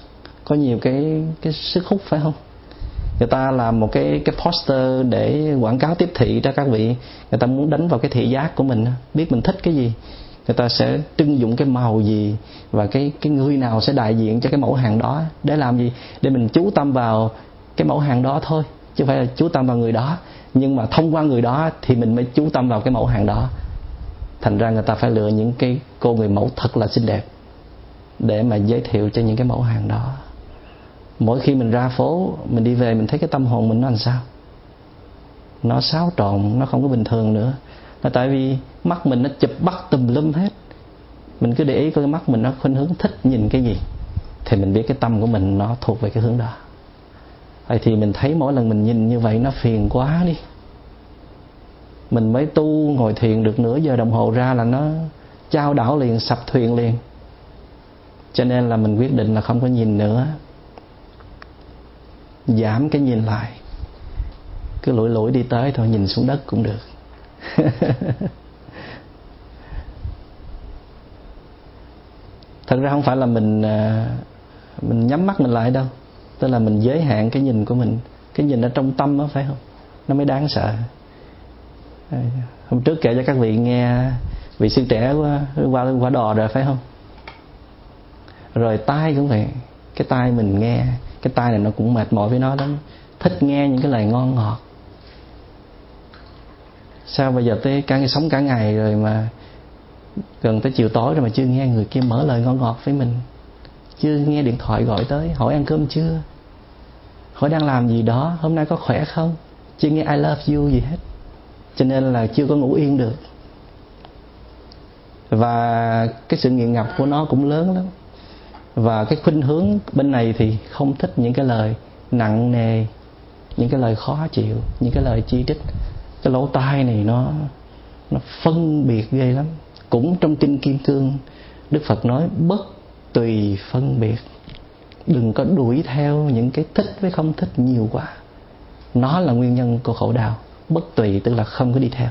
Speaker 1: có nhiều cái cái sức hút, phải không? Người ta làm một cái cái poster để quảng cáo tiếp thị cho các vị. Người ta muốn đánh vào cái thị giác của mình biết mình thích cái gì, người ta sẽ trưng dụng cái màu gì và cái cái người nào sẽ đại diện cho cái mẫu hàng đó. Để làm gì? Để mình chú tâm vào cái mẫu hàng đó thôi, chứ không phải là chú tâm vào người đó. Nhưng mà thông qua người đó thì mình mới chú tâm vào cái mẫu hàng đó thành ra người ta phải lựa những cái cô người mẫu thật là xinh đẹp để mà giới thiệu cho những cái mẫu hàng đó. Mỗi khi mình ra phố, mình đi về, mình thấy cái tâm hồn mình nó làm sao? Nó xáo trộn, nó không có bình thường nữa. Là tại vì mắt mình nó chụp bắt tùm lum hết. Mình cứ để ý coi cái mắt mình nó khuynh hướng thích nhìn cái gì, thì mình biết cái tâm của mình nó thuộc về cái hướng đó. Vậy thì mình thấy mỗi lần mình nhìn như vậy nó phiền quá đi mình mới tu, ngồi thiền được nửa giờ đồng hồ ra là nó trao đảo liền, sập thuyền liền. Cho nên là mình quyết định là không có nhìn nữa. Giảm cái nhìn lại. Cứ lủi lủi đi tới thôi, nhìn xuống đất cũng được. Thật ra không phải là mình à, mình nhắm mắt mình lại đâu. Tức là mình giới hạn cái nhìn của mình. Cái nhìn ở trong tâm đó phải không? Nó mới đáng sợ hôm trước kể cho các vị nghe vị sư trẻ qua qua, qua đò rồi phải không? Rồi tai cũng vậy. Cái tai mình nghe cái tai này nó cũng mệt mỏi với nó lắm. Thích nghe những cái lời ngon ngọt. Sao bây giờ tới cả ngày sống cả ngày rồi mà gần tới chiều tối rồi mà chưa nghe người kia mở lời ngon ngọt với mình? Chưa nghe điện thoại gọi tới hỏi ăn cơm chưa? Hỏi đang làm gì đó hôm nay có khỏe không? Chưa nghe I love you gì hết cho nên là chưa có ngủ yên được. Và cái sự nghiện ngập của nó cũng lớn lắm. Và cái khuynh hướng bên này thì không thích những cái lời nặng nề, những cái lời khó chịu, những cái lời chi trích. Cái lỗ tai này nó nó phân biệt ghê lắm. Cũng trong kinh kim cương, đức phật nói bất tùy phân biệt. Đừng có đuổi theo những cái thích với không thích nhiều quá. Nó là nguyên nhân của khổ đau bất tùy, tức là không có đi theo.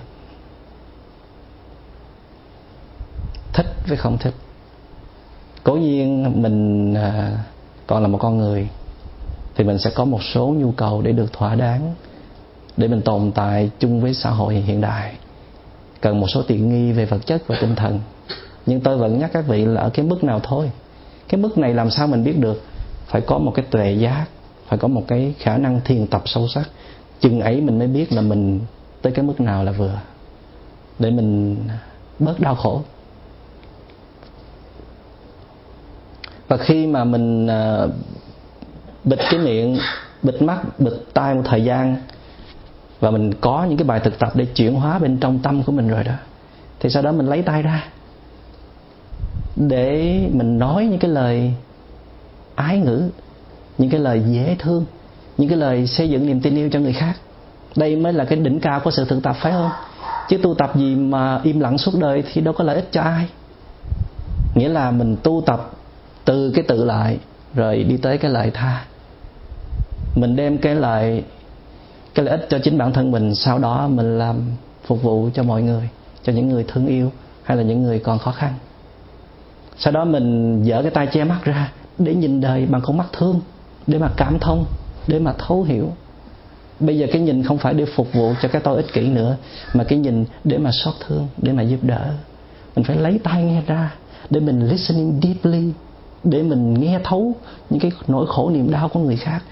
Speaker 1: Thích với không thích. Cố nhiên mình à, còn là một con người, thì mình sẽ có một số nhu cầu để được thỏa đáng, để mình tồn tại chung với xã hội hiện đại. Cần một số tiện nghi về vật chất và tinh thần. Nhưng tôi vẫn nhắc các vị là ở cái mức nào thôi. Cái mức này làm sao mình biết được phải có một cái tuệ giác, phải có một cái khả năng thiền tập sâu sắc chừng ấy mình mới biết là mình tới cái mức nào là vừa, để mình bớt đau khổ. Và khi mà mình à, bịt cái miệng, bịt mắt, bịt tai một thời gian, và mình có những cái bài thực tập để chuyển hóa bên trong tâm của mình rồi đó, thì sau đó mình lấy tay ra, để mình nói những cái lời ái ngữ, những cái lời dễ thương những cái lời xây dựng niềm tin yêu cho người khác. Đây mới là cái đỉnh cao của sự thực tập, phải không? Chứ tu tập gì mà im lặng suốt đời thì đâu có lợi ích cho ai. Nghĩa là mình tu tập từ cái tự lại, rồi đi tới cái lợi tha. Mình đem cái lợi cái lợi ích cho chính bản thân mình, sau đó mình làm phục vụ cho mọi người, cho những người thương yêu hay là những người còn khó khăn. Sau đó mình dở cái tay che mắt ra để nhìn đời bằng con mắt thương, để mà cảm thông để mà thấu hiểu. Bây giờ cái nhìn không phải để phục vụ cho cái tôi ích kỷ nữa, mà cái nhìn để mà xót thương, để mà giúp đỡ. Mình phải lấy tai nghe ra, để mình listening deeply, để mình nghe thấu những cái nỗi khổ niềm đau của người khác,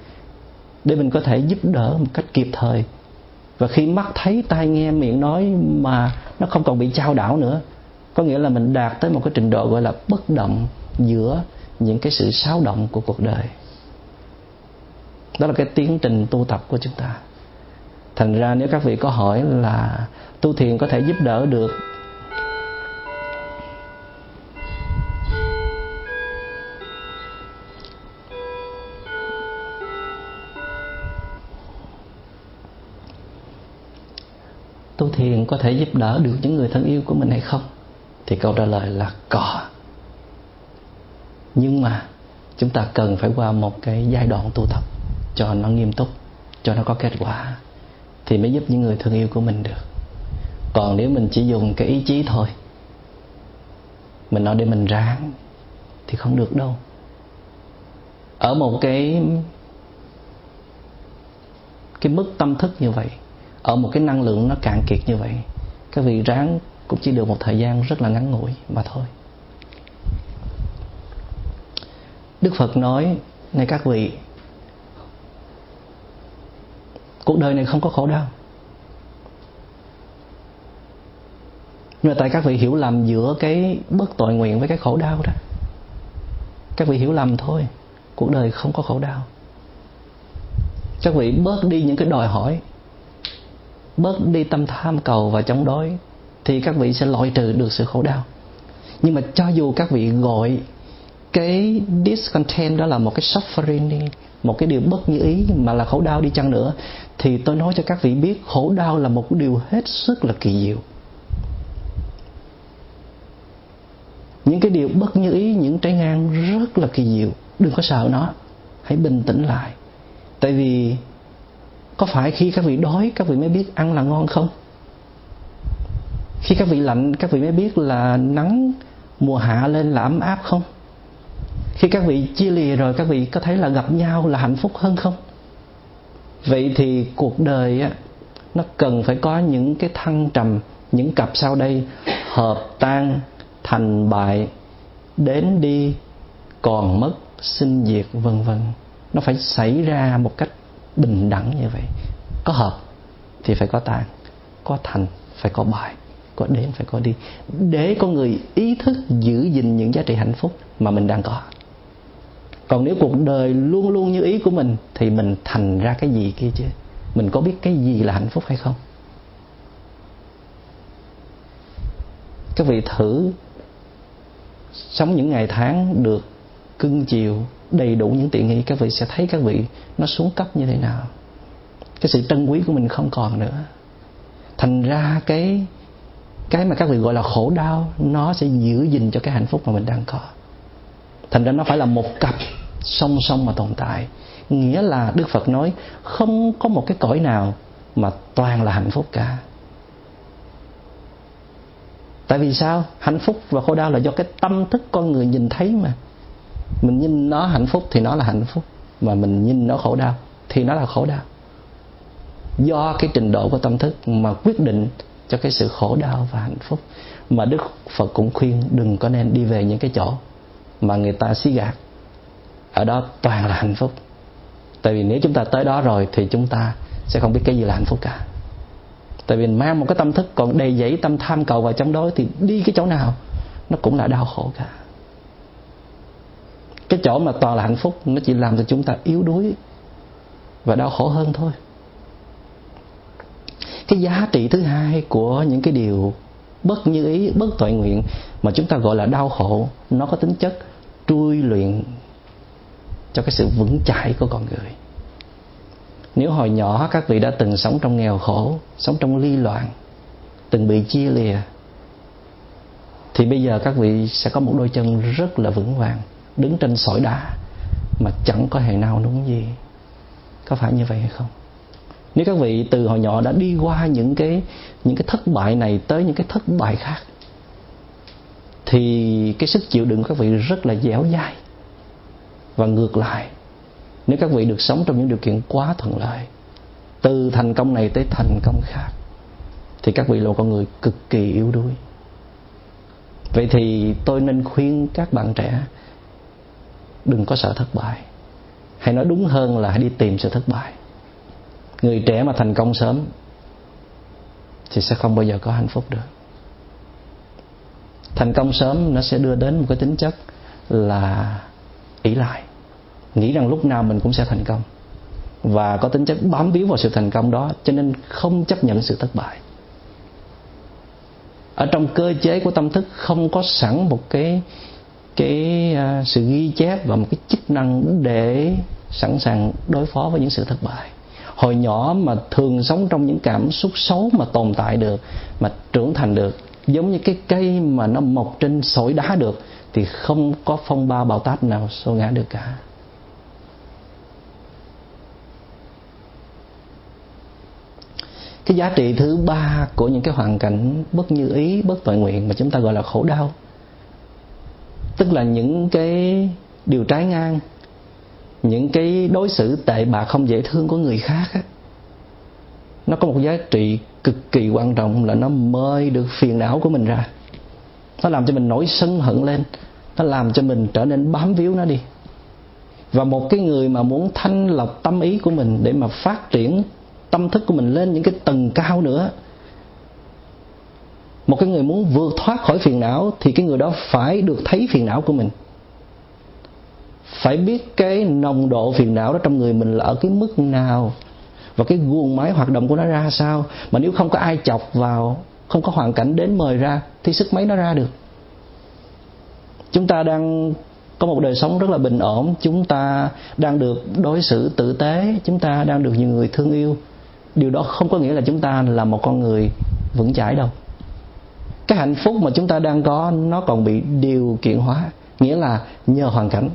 Speaker 1: để mình có thể giúp đỡ một cách kịp thời. Và khi mắt thấy tai nghe miệng nói mà nó không còn bị trao đảo nữa, có nghĩa là mình đạt tới một cái trình độ gọi là bất động giữa những cái sự xáo động của cuộc đời đó là cái tiến trình tu tập của chúng ta. Thành ra nếu các vị có hỏi là tu thiền có thể giúp đỡ được tu thiền có thể giúp đỡ được những người thân yêu của mình hay không? Thì câu trả lời là có. Nhưng mà chúng ta cần phải qua một cái giai đoạn tu tập cho nó nghiêm túc, cho nó có kết quả, thì mới giúp những người thương yêu của mình được. Còn nếu mình chỉ dùng cái ý chí thôi, mình nói để mình ráng, thì không được đâu. Ở một cái cái mức tâm thức như vậy, ở một cái năng lượng nó cạn kiệt như vậy, cái vị ráng cũng chỉ được một thời gian rất là ngắn ngủi mà thôi. Đức phật nói này các vị cuộc đời này không có khổ đau. Nhưng mà tại các vị hiểu lầm giữa cái bất tội nguyện với cái khổ đau đó, các vị hiểu lầm thôi, cuộc đời không có khổ đau. Các vị bớt đi những cái đòi hỏi, bớt đi tâm tham cầu và chống đối, thì các vị sẽ loại trừ được sự khổ đau. Nhưng mà cho dù các vị gọi cái discontent đó là một cái suffering đi một cái điều bất như ý mà là khổ đau đi chăng nữa, thì tôi nói cho các vị biết khổ đau là một điều hết sức là kỳ diệu. Những cái điều bất như ý, những trái ngang rất là kỳ diệu. Đừng có sợ nó. Hãy bình tĩnh lại. Tại vì có phải khi các vị đói, các vị mới biết ăn là ngon không? Khi các vị lạnh, các vị mới biết là nắng mùa hạ lên là ấm áp không? Khi các vị chia lìa rồi, các vị có thấy là gặp nhau là hạnh phúc hơn không? Vậy thì cuộc đời á, nó cần phải có những cái thăng trầm, những cặp sau đây hợp tan, thành bại, đến đi, còn mất, sinh diệt, vân vân. Nó phải xảy ra một cách bình đẳng như vậy. Có hợp thì phải có tan, có thành phải có bại, có đến phải có đi. Để con người ý thức giữ gìn những giá trị hạnh phúc mà mình đang có còn nếu cuộc đời luôn luôn như ý của mình, thì mình thành ra cái gì kia chứ? Mình có biết cái gì là hạnh phúc hay không? Các vị thử sống những ngày tháng được cưng chiều, đầy đủ những tiện nghi, các vị sẽ thấy các vị nó xuống cấp như thế nào. Cái sự trân quý của mình không còn nữa. Thành ra cái cái mà các vị gọi là khổ đau, nó sẽ giữ gìn cho cái hạnh phúc mà mình đang có thành ra nó phải là một cặp song song mà tồn tại. Nghĩa là đức phật nói không có một cái cõi nào mà toàn là hạnh phúc cả. Tại vì sao? Hạnh phúc và khổ đau là do cái tâm thức con người nhìn thấy mà. Mình nhìn nó hạnh phúc thì nó là hạnh phúc, mà mình nhìn nó khổ đau thì nó là khổ đau. Do cái trình độ của tâm thức mà quyết định cho cái sự khổ đau và hạnh phúc. Mà đức phật cũng khuyên đừng có nên đi về những cái chỗ mà người ta xí gạt. Ở đó toàn là hạnh phúc. Tại vì nếu chúng ta tới đó rồi thì chúng ta sẽ không biết cái gì là hạnh phúc cả. Tại vì mang một cái tâm thức còn đầy dẫy tâm tham cầu vào trong đó thì đi cái chỗ nào, nó cũng là đau khổ cả. Cái chỗ mà toàn là hạnh phúc, nó chỉ làm cho chúng ta yếu đuối và đau khổ hơn thôi. Cái giá trị thứ hai của những cái điều bất như ý, bất tội nguyện mà chúng ta gọi là đau khổ, nó có tính chất trui luyện cho cái sự vững chãi của con người. Nếu hồi nhỏ các vị đã từng sống trong nghèo khổ, sống trong ly loạn, từng bị chia lìa, thì bây giờ các vị sẽ có một đôi chân rất là vững vàng, đứng trên sỏi đá mà chẳng có hề nào núng gì. Có phải như vậy hay không? Nếu các vị từ hồi nhỏ đã đi qua những cái những cái thất bại này tới những cái thất bại khác, thì cái sức chịu đựng của các vị rất là dẻo dai và ngược lại. Nếu các vị được sống trong những điều kiện quá thuận lợi, từ thành công này tới thành công khác, thì các vị là con người cực kỳ yếu đuối. Vậy thì tôi nên khuyên các bạn trẻ, đừng có sợ thất bại. Hay nói đúng hơn là hãy đi tìm sự thất bại người trẻ mà thành công sớm thì sẽ không bao giờ có hạnh phúc được. Thành công sớm nó sẽ đưa đến một cái tính chất là ỷ lại. Nghĩ rằng lúc nào mình cũng sẽ thành công. Và có tính chất bám víu vào sự thành công đó, cho nên không chấp nhận sự thất bại. Ở trong cơ chế của tâm thức không có sẵn một cái cái à, sự ghi chép và một cái chức năng để sẵn sàng đối phó với những sự thất bại hồi nhỏ mà thường sống trong những cảm xúc xấu mà tồn tại được, mà trưởng thành được, giống như cái cây mà nó mọc trên sỏi đá được, thì không có phong ba bão táp nào xô ngã được cả. Cái giá trị thứ ba của những cái hoàn cảnh bất như ý, bất tội nguyện mà chúng ta gọi là khổ đau, tức là những cái điều trái ngang những cái đối xử tệ bạc không dễ thương của người khác á, nó có một giá trị cực kỳ quan trọng là nó mời được phiền não của mình ra. Nó làm cho mình nổi sân hận lên nó làm cho mình trở nên bám víu nó đi. Và một cái người mà muốn thanh lọc tâm ý của mình để mà phát triển tâm thức của mình lên những cái tầng cao nữa một cái người muốn vượt thoát khỏi phiền não thì cái người đó phải được thấy phiền não của mình phải biết cái nồng độ phiền não đó trong người mình là ở cái mức nào? Và cái guồng máy hoạt động của nó ra sao? Mà nếu không có ai chọc vào, không có hoàn cảnh đến mời ra, thì sức máy nó ra được. Chúng ta đang có một đời sống rất là bình ổn. Chúng ta đang được đối xử tử tế. Chúng ta đang được nhiều người thương yêu. Điều đó không có nghĩa là chúng ta là một con người vững chãi đâu. Cái hạnh phúc mà chúng ta đang có, nó còn bị điều kiện hóa. Nghĩa là nhờ hoàn cảnh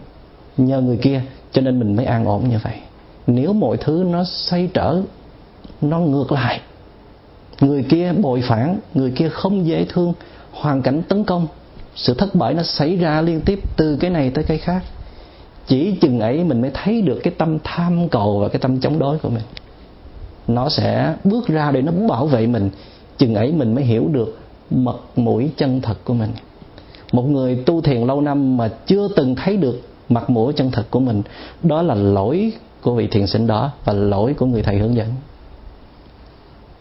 Speaker 1: nhờ người kia, cho nên mình mới an ổn như vậy. Nếu mọi thứ nó xoay trở, nó ngược lại, người kia bội phản, người kia không dễ thương, hoàn cảnh tấn công, sự thất bại nó xảy ra liên tiếp từ cái này tới cái khác. Chỉ chừng ấy mình mới thấy được cái tâm tham cầu và cái tâm chống đối của mình. Nó sẽ bước ra để nó bảo vệ mình. Chừng ấy mình mới hiểu được mật mũi chân thật của mình. Một người tu thiền lâu năm mà chưa từng thấy được mặt mũi chân thật của mình. Đó là lỗi của vị thiền sinh đó và lỗi của người thầy hướng dẫn.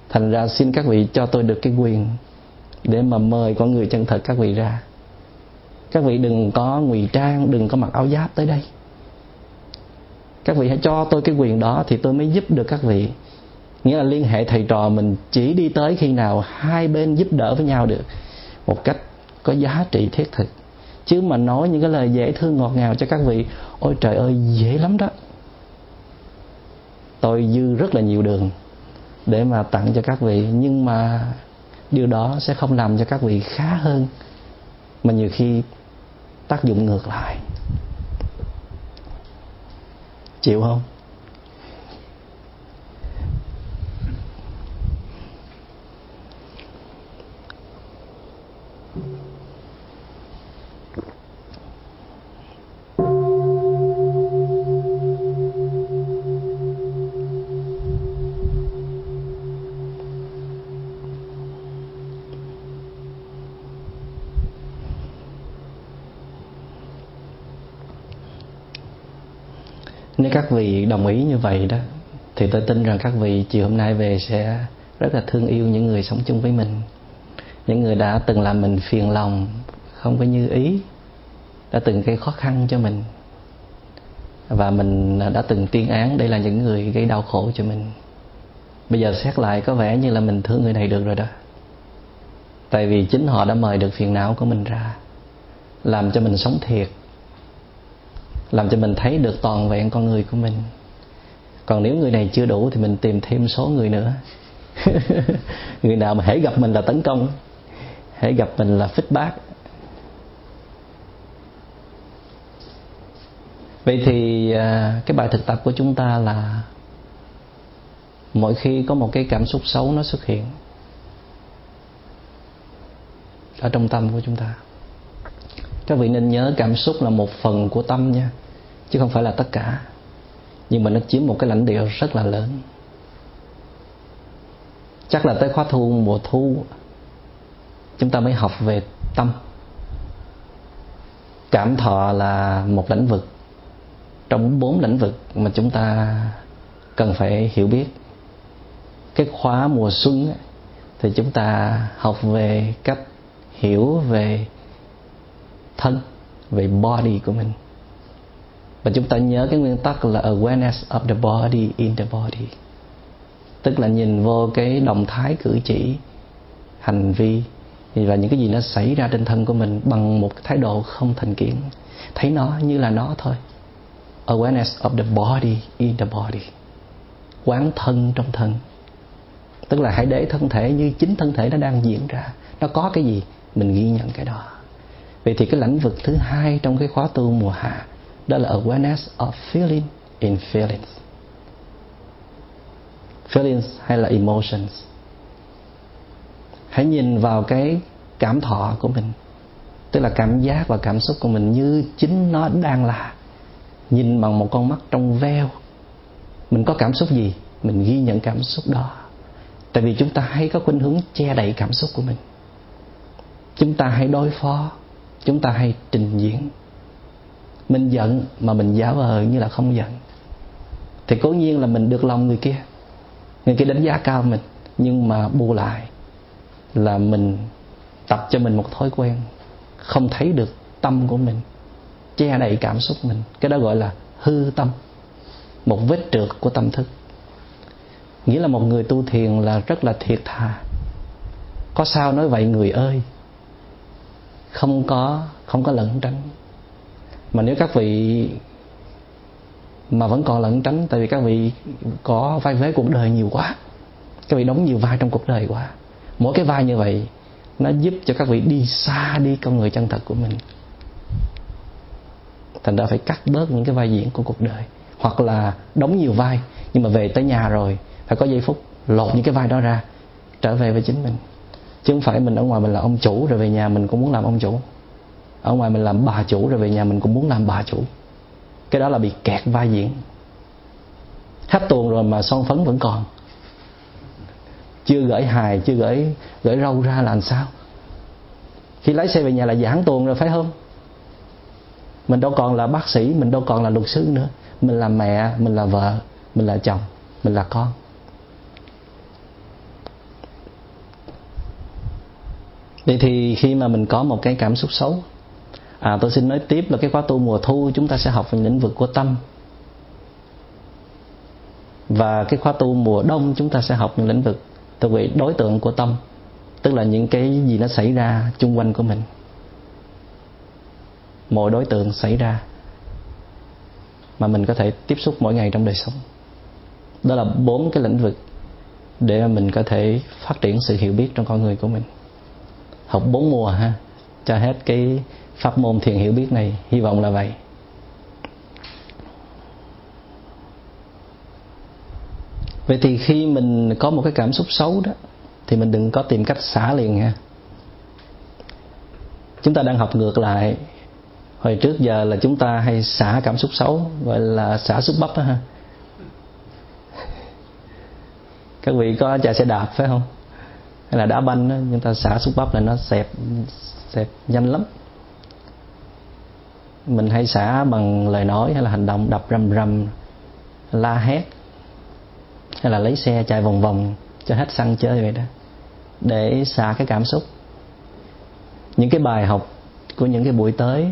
Speaker 1: Thành ra xin các vị cho tôi được cái quyền để mà mời con người chân thật các vị ra. Các vị đừng có ngụy trang, đừng có mặc áo giáp tới đây. Các vị hãy cho tôi cái quyền đó thì tôi mới giúp được các vị. Nghĩa là liên hệ thầy trò mình chỉ đi tới khi nào hai bên giúp đỡ với nhau được một cách có giá trị thiết thực chứ mà nói những cái lời dễ thương ngọt ngào cho các vị, ôi trời ơi, dễ lắm đó. Tôi dư rất là nhiều đường để mà tặng cho các vị, nhưng mà điều đó sẽ không làm cho các vị khá hơn, mà nhiều khi tác dụng ngược lại. Chịu không? Các vị đồng ý như vậy đó, thì tôi tin rằng các vị chiều hôm nay về sẽ rất là thương yêu những người sống chung với mình. Những người đã từng làm mình phiền lòng, không có như ý, đã từng gây khó khăn cho mình. Và mình đã từng tuyên án đây là những người gây đau khổ cho mình. Bây giờ xét lại có vẻ như là mình thương người này được rồi đó. Tại vì chính họ đã mời được phiền não của mình ra, làm cho mình sống thiệt làm cho mình thấy được toàn vẹn con người của mình. Còn nếu người này chưa đủ thì mình tìm thêm số người nữa. Người nào mà hãy gặp mình là tấn công hãy gặp mình là feedback vậy thì à, cái bài thực tập của chúng ta là mỗi khi có một cái cảm xúc xấu nó xuất hiện ở trong tâm của chúng ta các vị nên nhớ cảm xúc là một phần của tâm nha, chứ không phải là tất cả. Nhưng mà nó chiếm một cái lãnh địa rất là lớn. Chắc là tới khóa thu, mùa thu, chúng ta mới học về tâm. Cảm thọ là một lĩnh vực. Trong bốn lĩnh vực mà chúng ta cần phải hiểu biết, cái khóa mùa xuân thì chúng ta học về cách hiểu về thân về body của mình. Và chúng ta nhớ cái nguyên tắc là awareness of the body in the body. Tức là nhìn vô cái động thái cử chỉ, hành vi, và những cái gì nó xảy ra trên thân của mình bằng một thái độ không thành kiến. Thấy nó như là nó thôi. Awareness of the body in the body. Quán thân trong thân. Tức là hãy để thân thể như chính thân thể nó đang diễn ra. Nó có cái gì? Mình ghi nhận cái đó vậy thì cái lĩnh vực thứ hai trong cái khóa tu mùa hạ, đó là awareness of feeling in feelings. Feelings hay là emotions? Hãy nhìn vào cái cảm thọ của mình, tức là cảm giác và cảm xúc của mình như chính nó đang là. Nhìn bằng một con mắt trong veo, mình có cảm xúc gì? Mình ghi nhận cảm xúc đó. Tại vì chúng ta hay có khuynh hướng che đậy cảm xúc của mình. Chúng ta hay đối phó chúng ta hay trình diễn. Mình giận mà mình giả vờ như là không giận. Thì cố nhiên là mình được lòng người kia. Người kia đánh giá cao mình, nhưng mà bù lại là mình tập cho mình một thói quen không thấy được tâm của mình, che đậy cảm xúc mình. Cái đó gọi là hư tâm, một vết trượt của tâm thức. Nghĩa là một người tu thiền là rất là thiệt thà. Có sao nói vậy người ơi? Không có không có lẩn tránh. Mà nếu các vị mà vẫn còn lẩn tránh, tại vì các vị có vai vế cuộc đời nhiều quá, các vị đóng nhiều vai trong cuộc đời quá, mỗi cái vai như vậy, nó giúp cho các vị đi xa đi con người chân thật của mình. Thành ra phải cắt bớt những cái vai diễn của cuộc đời, hoặc là đóng nhiều vai, nhưng mà về tới nhà rồi, phải có giây phút lột những cái vai đó ra, trở về với chính mình chứ không phải mình ở ngoài mình là ông chủ rồi về nhà mình cũng muốn làm ông chủ. Ở ngoài mình làm bà chủ rồi về nhà mình cũng muốn làm bà chủ. Cái đó là bị kẹt vai diễn. Hết tuồng rồi mà son phấn vẫn còn. Chưa gửi hài, chưa gửi gửi râu ra là làm sao? Khi lái xe về nhà là giảng tuồng rồi, phải không? Mình đâu còn là bác sĩ, mình đâu còn là luật sư nữa. Mình là mẹ, mình là vợ, mình là chồng, mình là con. Vậy thì khi mà mình có một cái cảm xúc xấu à tôi xin nói tiếp là cái khóa tu mùa thu chúng ta sẽ học về lĩnh vực của tâm. Và cái khóa tu mùa đông chúng ta sẽ học những lĩnh vực thuộc về đối tượng của tâm, tức là những cái gì nó xảy ra chung quanh của mình. Mọi đối tượng xảy ra mà mình có thể tiếp xúc mỗi ngày trong đời sống. Đó là bốn cái lĩnh vực để mà mình có thể phát triển sự hiểu biết trong con người của mình học bốn mùa ha, cho hết cái pháp môn thiền hiểu biết này. Hy vọng là vậy. Vậy thì khi mình có một cái cảm xúc xấu đó, thì mình đừng có tìm cách xả liền nha chúng ta đang học ngược lại. Hồi trước giờ là chúng ta hay xả cảm xúc xấu, gọi là xả xúc bắp đó ha. Các vị có chạy xe đạp phải không? Hay là đá banh đó, chúng ta xả xúc bắp là nó xẹp xẹp nhanh lắm. Mình hay xả bằng lời nói hay là hành động đập rầm rầm la hét hay là lấy xe chạy vòng vòng cho hết xăng chơi vậy đó để xả cái cảm xúc. Những cái bài học của những cái buổi tới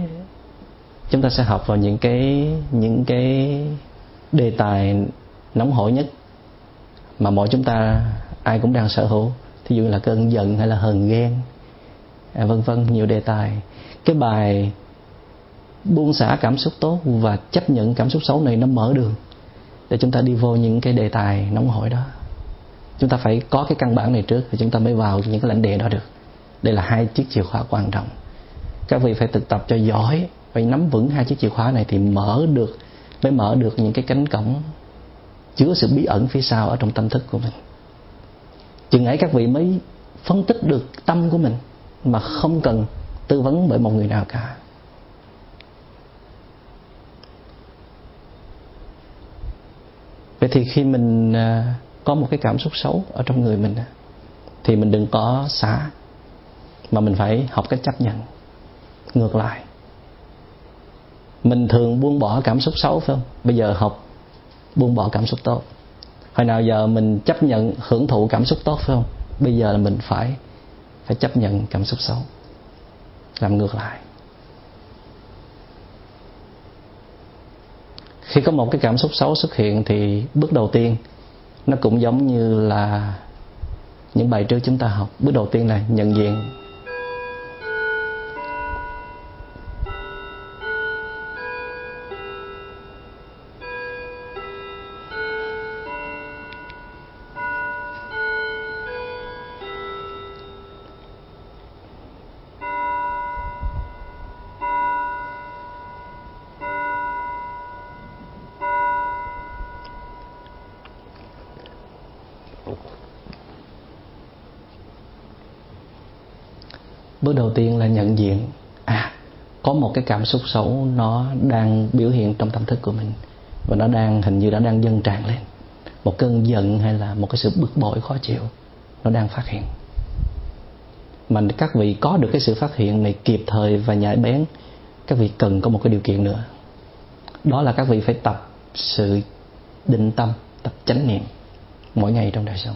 Speaker 1: chúng ta sẽ học vào những cái những cái đề tài nóng hổi nhất mà mỗi chúng ta ai cũng đang sở hữu thí dụ là cơn giận hay là hờn ghen à, vân vân nhiều đề tài. Cái bài buông xả cảm xúc tốt và chấp nhận cảm xúc xấu này nó mở đường để chúng ta đi vô những cái đề tài nóng hổi đó. Chúng ta phải có cái căn bản này trước thì chúng ta mới vào những cái lãnh địa đó được. Đây là hai chiếc chìa khóa quan trọng. Các vị phải thực tập cho giỏi phải nắm vững hai chiếc chìa khóa này thì mở được mới mở được những cái cánh cổng chứa sự bí ẩn phía sau ở trong tâm thức của mình chừng ấy các vị mới phân tích được tâm của mình mà không cần tư vấn bởi một người nào cả. Vậy thì khi mình à, có một cái cảm xúc xấu ở trong người mình thì mình đừng có xả, mà mình phải học cách chấp nhận. Ngược lại, mình thường buông bỏ cảm xúc xấu phải không? Bây giờ học buông bỏ cảm xúc tốt hồi nào giờ mình chấp nhận hưởng thụ cảm xúc tốt, phải không? Bây giờ là mình phải phải chấp nhận cảm xúc xấu. Làm ngược lại. Khi có một cái cảm xúc xấu xuất hiện thì bước đầu tiên nó cũng giống như là những bài trước chúng ta học. Bước đầu tiên là nhận diện tiên là nhận diện à có một cái cảm xúc xấu nó đang biểu hiện trong tâm thức của mình và nó đang, hình như nó đang dâng tràn lên. Một cơn giận hay là một cái sự bực bội khó chịu, nó đang phát hiện. Mà các vị có được cái sự phát hiện này kịp thời và nhạy bén, các vị cần có một cái điều kiện nữa. Đó là các vị phải tập sự định tâm, tập chánh niệm mỗi ngày trong đời sống.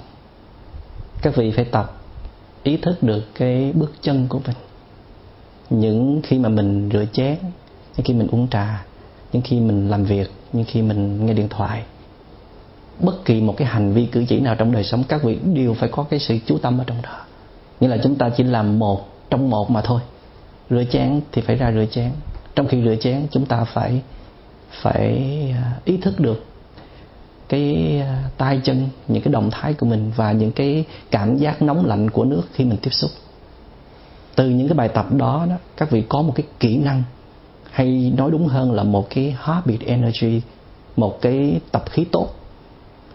Speaker 1: Các vị phải tập ý thức được cái bước chân của mình những khi mà mình rửa chén, những khi mình uống trà, những khi mình làm việc, những khi mình nghe điện thoại, bất kỳ một cái hành vi cử chỉ nào trong đời sống, các vị đều phải có cái sự chú tâm ở trong đó. Nghĩa là chúng ta chỉ làm một trong một mà thôi. Rửa chén thì phải ra rửa chén. Trong khi rửa chén, chúng ta phải phải à, ý thức được cái à, tay chân, những cái động thái của mình và những cái cảm giác nóng lạnh của nước khi mình tiếp xúc từ những cái bài tập đó, đó các vị có một cái kỹ năng hay nói đúng hơn là một cái habit energy một cái tập khí tốt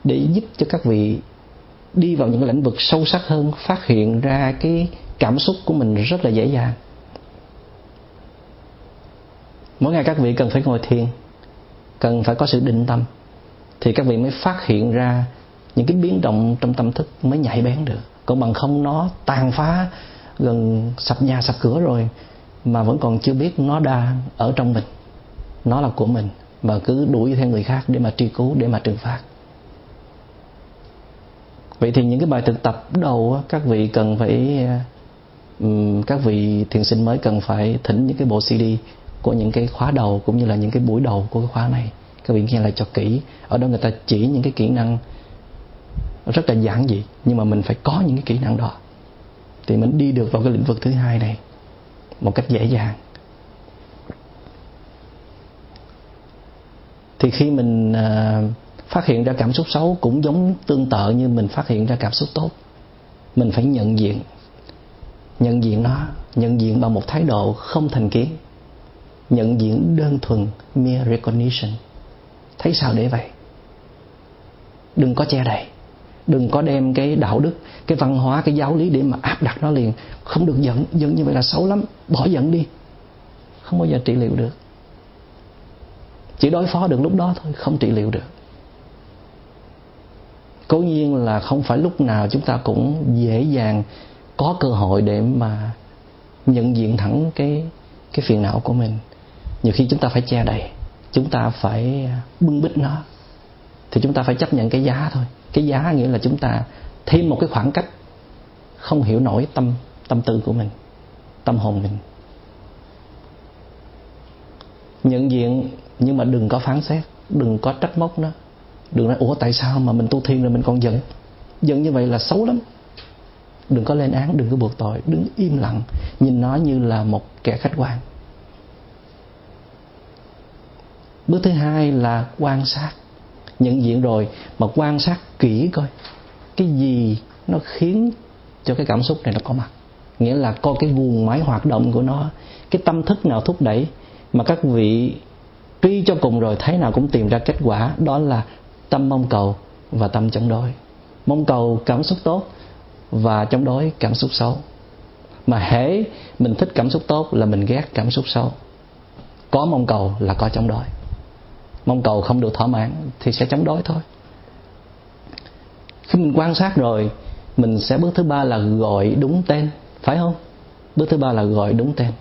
Speaker 1: để giúp cho các vị đi vào những cái lĩnh vực sâu sắc hơn phát hiện ra cái cảm xúc của mình rất là dễ dàng. Mỗi ngày các vị cần phải ngồi thiền cần phải có sự định tâm thì các vị mới phát hiện ra những cái biến động trong tâm thức mới nhạy bén được. Còn bằng không nó tàn phá gần sập nhà sập cửa rồi, mà vẫn còn chưa biết nó đang ở trong mình. Nó là của mình mà cứ đuổi theo người khác để mà truy cứu, để mà trừng phạt. Vậy thì những cái bài thực tập đầu các vị cần phải các vị thiền sinh mới cần phải thỉnh những cái bộ CD của những cái khóa đầu cũng như là những cái buổi đầu của cái khóa này. Các vị nghe lại cho kỹ. Ở đó người ta chỉ những cái kỹ năng rất là giản dị, nhưng mà mình phải có những cái kỹ năng đó thì mình đi được vào cái lĩnh vực thứ hai này một cách dễ dàng. Thì khi mình à, phát hiện ra cảm xúc xấu cũng giống tương tự như mình phát hiện ra cảm xúc tốt. Mình phải nhận diện nhận diện nó, nhận diện bằng một thái độ không thành kiến, nhận diện đơn thuần mere recognition. Thấy sao để vậy? Đừng có che đậy đừng có đem cái đạo đức, cái văn hóa, cái giáo lý để mà áp đặt nó liền. Không được giận giận như vậy là xấu lắm. Bỏ giận đi. Không bao giờ trị liệu được. Chỉ đối phó được lúc đó thôi, không trị liệu được. Cố nhiên là không phải lúc nào chúng ta cũng dễ dàng có cơ hội để mà nhận diện thẳng cái cái phiền não của mình. Nhiều khi chúng ta phải che đậy, chúng ta phải bưng bít nó, thì chúng ta phải chấp nhận cái giá thôi cái giá nghĩa là chúng ta thêm một cái khoảng cách không hiểu nổi tâm tâm tư của mình, tâm hồn mình. Nhận diện, nhưng mà đừng có phán xét, đừng có trách móc nó. Đừng nói, ủa, tại sao mà mình tu thiền rồi mình còn giận? Giận như vậy là xấu lắm. Đừng có lên án, đừng có buộc tội, đứng im lặng, nhìn nó như là một kẻ khách quan. Bước thứ hai là quan sát nhận diện rồi mà quan sát kỹ coi. Cái gì nó khiến cho cái cảm xúc này nó có mặt? Nghĩa là coi cái nguồn máy hoạt động của nó, cái tâm thức nào thúc đẩy mà các vị truy cho cùng rồi thấy nào cũng tìm ra kết quả, đó là tâm mong cầu và tâm chống đối. Mong cầu cảm xúc tốt và chống đối cảm xúc xấu. Mà hễ mình thích cảm xúc tốt là mình ghét cảm xúc xấu. Có mong cầu là có chống đối mong cầu không được thỏa mãn thì sẽ chống đối thôi. Khi mình quan sát rồi, mình sẽ bước thứ ba là gọi đúng tên, phải không? Bước thứ ba là gọi đúng tên.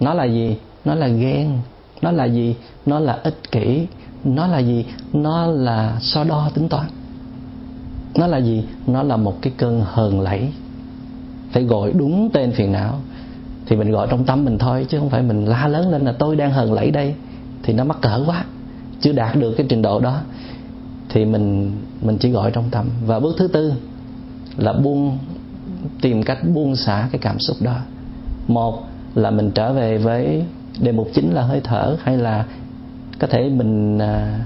Speaker 1: Nó là gì? Nó là ghen, nó là gì? Nó là ích kỷ, nó là gì? Nó là so đo tính toán. Nó là gì? Nó là một cái cơn hờn lẫy. Phải gọi đúng tên phiền não thì mình gọi trong tâm mình thôi, chứ không phải mình la lớn lên là tôi đang hờn lẫy đây thì nó mắc cỡ quá. Chưa đạt được cái trình độ đó thì mình mình chỉ gọi trong tâm. Và bước thứ tư là buông tìm cách buông xả cái cảm xúc đó. Một là mình trở về với đề mục chính là hơi thở hay là có thể mình à,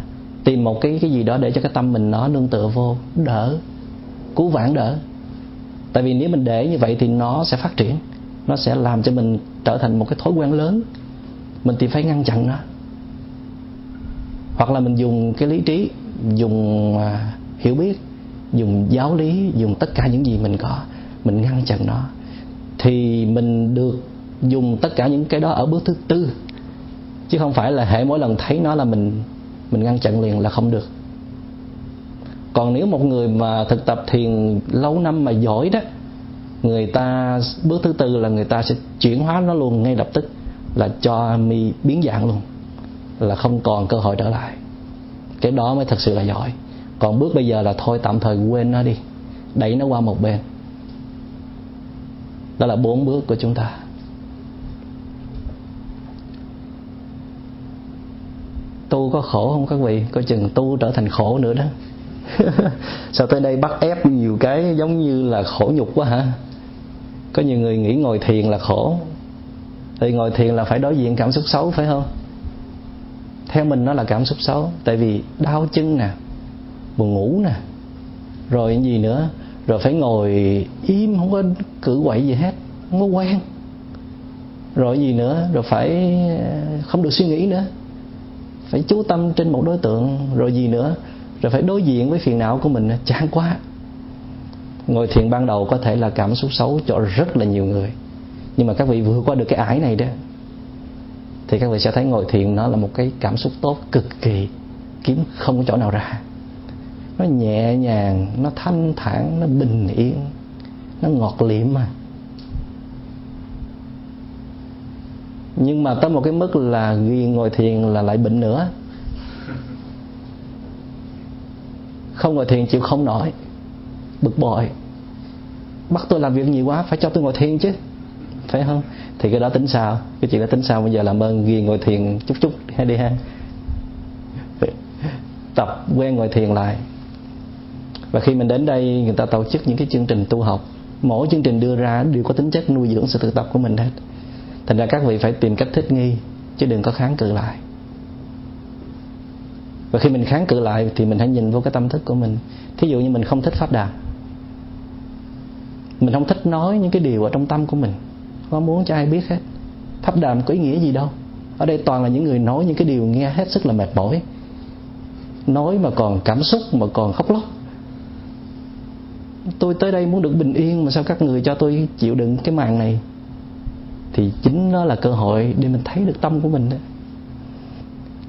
Speaker 1: tìm một cái cái gì đó để cho cái tâm mình nó nương tựa vô đỡ cứu vãn đỡ. Tại vì nếu mình để như vậy thì nó sẽ phát triển nó sẽ làm cho mình trở thành một cái thói quen lớn. Mình thì phải ngăn chặn nó hoặc là mình dùng cái lý trí, dùng à, hiểu biết, dùng giáo lý, dùng tất cả những gì mình có, mình ngăn chặn nó. Thì mình được dùng tất cả những cái đó ở bước thứ tư. Chứ không phải là hệ mỗi lần thấy nó là mình mình ngăn chặn liền là không được. Còn nếu một người mà thực tập thiền lâu năm mà giỏi đó, người ta, bước thứ tư là người ta sẽ chuyển hóa nó luôn ngay lập tức, là cho mi biến dạng luôn là không còn cơ hội trở lại. Cái đó mới thật sự là giỏi. Còn bước bây giờ là thôi tạm thời quên nó đi. Đẩy nó qua một bên. Đó là bốn bước của chúng ta. Tu có khổ không các vị? Coi chừng tu trở thành khổ nữa đó. Sao tới đây bắt ép nhiều cái giống như là khổ nhục quá hả? Có nhiều người nghĩ ngồi thiền là khổ. Thì ngồi thiền là phải đối diện cảm xúc xấu, phải không? Theo mình nó là cảm xúc xấu, tại vì đau chân nè, buồn ngủ nè, rồi gì nữa? Rồi phải ngồi im, không có cử quậy gì hết, không có quen. Rồi gì nữa? Rồi phải ờ, không được suy nghĩ nữa. Phải chú tâm trên một đối tượng, rồi gì nữa? Rồi phải đối diện với phiền não của mình chán quá. Ngồi thiền ban đầu có thể là cảm xúc xấu cho rất là nhiều người. Nhưng mà các vị vượt qua được cái ải này đó thì các vị sẽ thấy ngồi thiền nó là một cái cảm xúc tốt cực kỳ, kiếm không có chỗ nào ra. Nó nhẹ nhàng, nó thanh thản, nó bình yên, nó ngọt liệm mà. Nhưng mà tới một cái mức là ghi ngồi thiền là lại bệnh nữa. Không ngồi thiền chịu không nổi, bực bội. Bắt tôi làm việc nhiều quá, phải cho tôi ngồi thiền chứ, phải không? Thì cái đó tính sao? Cái chuyện đó tính sao? Bây giờ làm ơn ghi ngồi thiền chút chút, hay đi ha? Tập quen ngồi thiền lại. Và khi mình đến đây, người ta tổ chức những cái chương trình tu học. Mỗi chương trình đưa ra đều có tính chất nuôi dưỡng sự thực tập của mình hết. Thành ra các vị phải tìm cách thích nghi, chứ đừng có kháng cự lại. Và khi mình kháng cự lại thì mình hãy nhìn vô cái tâm thức của mình. Thí dụ như mình không thích pháp đàm mình không thích nói những cái điều ở trong tâm của mình không muốn cho ai biết hết. Pháp đàm có ý nghĩa gì đâu. Ở đây toàn là những người nói những cái điều nghe hết sức là mệt mỏi. Nói mà còn cảm xúc, mà còn khóc lóc. Tôi tới đây muốn được bình yên, mà sao các người cho tôi chịu đựng cái màn này? Thì chính nó là cơ hội để mình thấy được tâm của mình đó.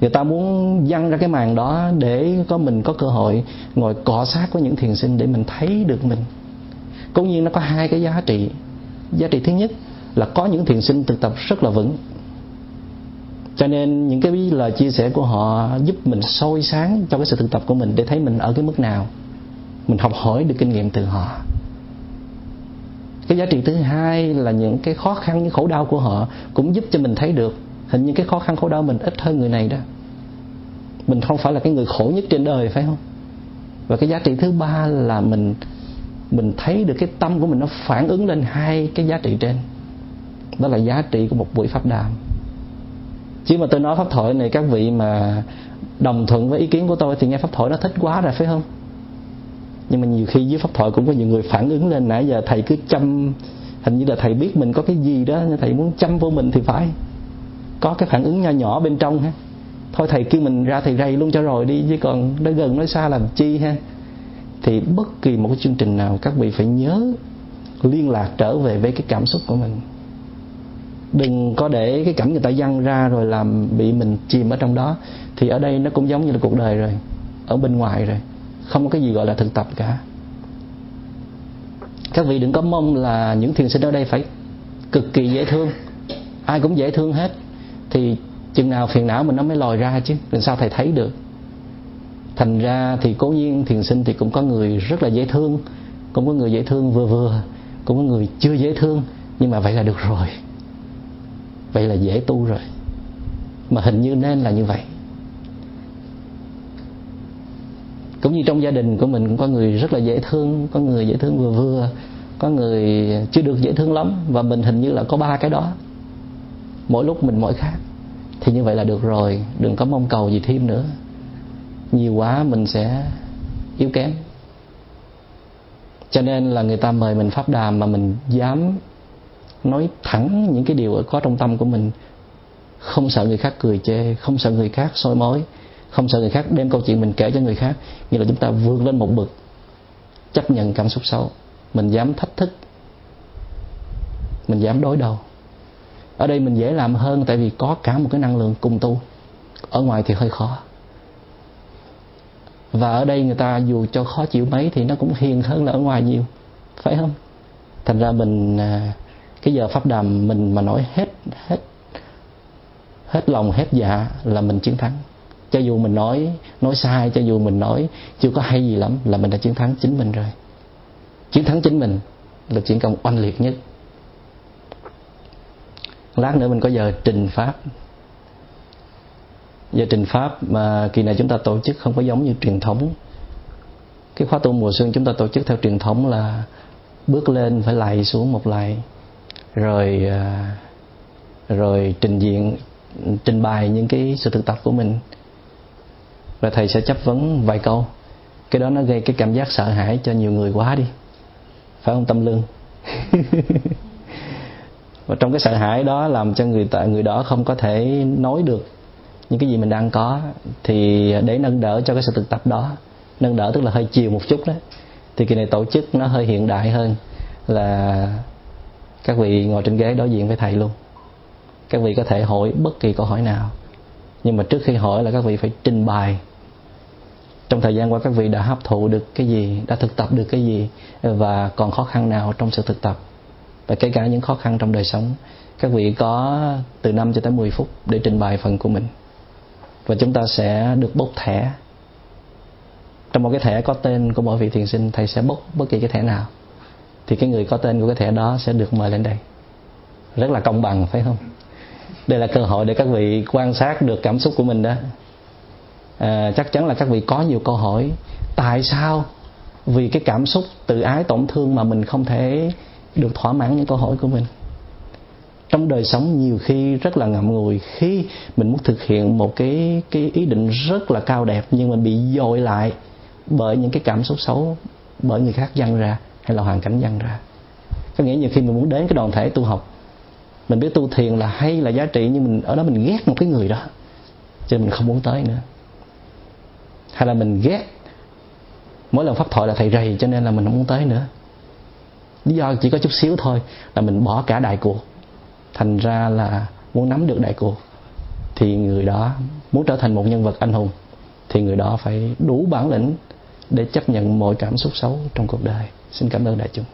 Speaker 1: Người ta muốn dăng ra cái màn đó để có mình có cơ hội ngồi cọ sát với những thiền sinh để mình thấy được mình. Cố nhiên nó có hai cái giá trị. Giá trị thứ nhất là có những thiền sinh thực tập rất là vững. Cho nên những cái lời chia sẻ của họ giúp mình soi sáng cho cái sự thực tập của mình để thấy mình ở cái mức nào. Mình học hỏi được kinh nghiệm từ họ. Cái giá trị thứ hai là những cái khó khăn, những khổ đau của họ cũng giúp cho mình thấy được hình như cái khó khăn, khổ đau mình ít hơn người này đó. Mình không phải là cái người khổ nhất trên đời, phải không? Và cái giá trị thứ ba là mình mình thấy được cái tâm của mình nó phản ứng lên hai cái giá trị trên đó là giá trị của một buổi pháp đàm. Chứ mà tôi nói pháp thoại này, các vị mà đồng thuận với ý kiến của tôi thì nghe pháp thoại nó thích quá rồi, phải không? Nhưng mà nhiều khi dưới pháp thoại cũng có nhiều người phản ứng lên, nãy giờ thầy cứ chăm, hình như là thầy biết mình có cái gì đó, thầy muốn chăm vô mình thì phải. Có cái phản ứng nho nhỏ bên trong ha. Thôi thầy kêu mình ra thầy rầy luôn cho rồi đi, chứ còn nói gần nói xa làm chi ha. Thì bất kỳ một cái chương trình nào, các vị phải nhớ liên lạc trở về với cái cảm xúc của mình đừng có để cái cảnh người ta dăng ra rồi làm bị mình chìm ở trong đó, thì ở đây nó cũng giống như là cuộc đời rồi, ở bên ngoài rồi, không có cái gì gọi là thực tập cả. Các vị đừng có mong là những thiền sinh ở đây phải cực kỳ dễ thương, ai cũng dễ thương hết, thì chừng nào phiền não mình nó mới lòi ra chứ, làm sao thầy thấy được. Thành ra thì cố nhiên thiền sinh thì cũng có người rất là dễ thương, cũng có người dễ thương vừa vừa, cũng có người chưa dễ thương, nhưng mà vậy là được rồi vậy là dễ tu rồi. Mà hình như nên là như vậy. Cũng như trong gia đình của mình cũng có người rất là dễ thương, có người dễ thương vừa vừa, có người chưa được dễ thương lắm, và mình hình như là có ba cái đó. Mỗi lúc mình mỗi khác. Thì như vậy là được rồi, đừng có mong cầu gì thêm nữa. Nhiều quá mình sẽ yếu kém. Cho nên là người ta mời mình pháp đàm mà mình dám nói thẳng những cái điều có trong tâm của mình. Không sợ người khác cười chê không sợ người khác soi mói, không sợ người khác đem câu chuyện mình kể cho người khác. Như là chúng ta vươn lên một bậc chấp nhận cảm xúc xấu. Mình dám thách thức mình dám đối đầu. Ở đây mình dễ làm hơn tại vì có cả một cái năng lượng cùng tu. Ở ngoài thì hơi khó. Và ở đây người ta dù cho khó chịu mấy thì nó cũng hiền hơn là ở ngoài nhiều phải không? Thành ra mình à, cái giờ pháp đàm mình mà nói hết hết hết lòng, hết dạ là mình chiến thắng. Cho dù mình nói nói sai, cho dù mình nói chưa có hay gì lắm là mình đã chiến thắng chính mình rồi. Chiến thắng chính mình là chiến công oanh liệt nhất. Lát nữa mình có giờ trình pháp. Giờ trình pháp mà kỳ này chúng ta tổ chức không có giống như truyền thống. Cái khóa tu mùa xuân chúng ta tổ chức theo truyền thống là bước lên phải lạy xuống một lạy rồi à, rồi trình diện, trình bày những cái sự thực tập của mình. Và thầy sẽ chấp vấn vài câu. Cái đó nó gây cái cảm giác sợ hãi cho nhiều người quá đi. Phải không, tâm lương? Và trong cái sợ hãi đó làm cho người ta, người đó không có thể nói được những cái gì mình đang có. Thì để nâng đỡ cho cái sự thực tập đó, nâng đỡ tức là hơi chiều một chút đó, thì kỳ này tổ chức nó hơi hiện đại hơn là các vị ngồi trên ghế đối diện với thầy luôn. Các vị có thể hỏi bất kỳ câu hỏi nào. Nhưng mà trước khi hỏi là các vị phải trình bày. Trong thời gian qua các vị đã hấp thụ được cái gì, đã thực tập được cái gì, và còn khó khăn nào trong sự thực tập? Và kể cả những khó khăn trong đời sống, các vị có từ 5 cho tới 10 phút để trình bày phần của mình. Và chúng ta sẽ được bốc thẻ. Trong một cái thẻ có tên của mỗi vị thiền sinh, thầy sẽ bốc bất kỳ cái thẻ nào thì cái người có tên của cái thẻ đó sẽ được mời lên đây. Rất là công bằng phải không? Đây là cơ hội để các vị quan sát được cảm xúc của mình đó. À, chắc chắn là các vị có nhiều câu hỏi. Tại sao? Vì cái cảm xúc tự ái tổn thương mà mình không thể được thỏa mãn những câu hỏi của mình. Trong đời sống nhiều khi rất là ngậm ngùi khi mình muốn thực hiện một cái cái ý định rất là cao đẹp nhưng mình bị dội lại bởi những cái cảm xúc xấu bởi người khác dăng ra hay là hoàn cảnh dăng ra. Có nghĩa nhiều khi mình muốn đến cái đoàn thể tu học, mình biết tu thiền là hay là giá trị, nhưng mình, ở đó mình ghét một cái người đó, cho nên mình không muốn tới nữa. Hay là mình ghét,
Speaker 2: mỗi lần pháp thoại là thầy rầy, cho nên là mình không muốn tới nữa. Lý do chỉ có chút xíu thôi là mình bỏ cả đại cuộc, thành ra là muốn nắm được đại cuộc. Thì người đó muốn trở thành một nhân vật anh hùng, thì người đó phải đủ bản lĩnh để chấp nhận mọi cảm xúc xấu trong cuộc đời xin cảm ơn đại chúng.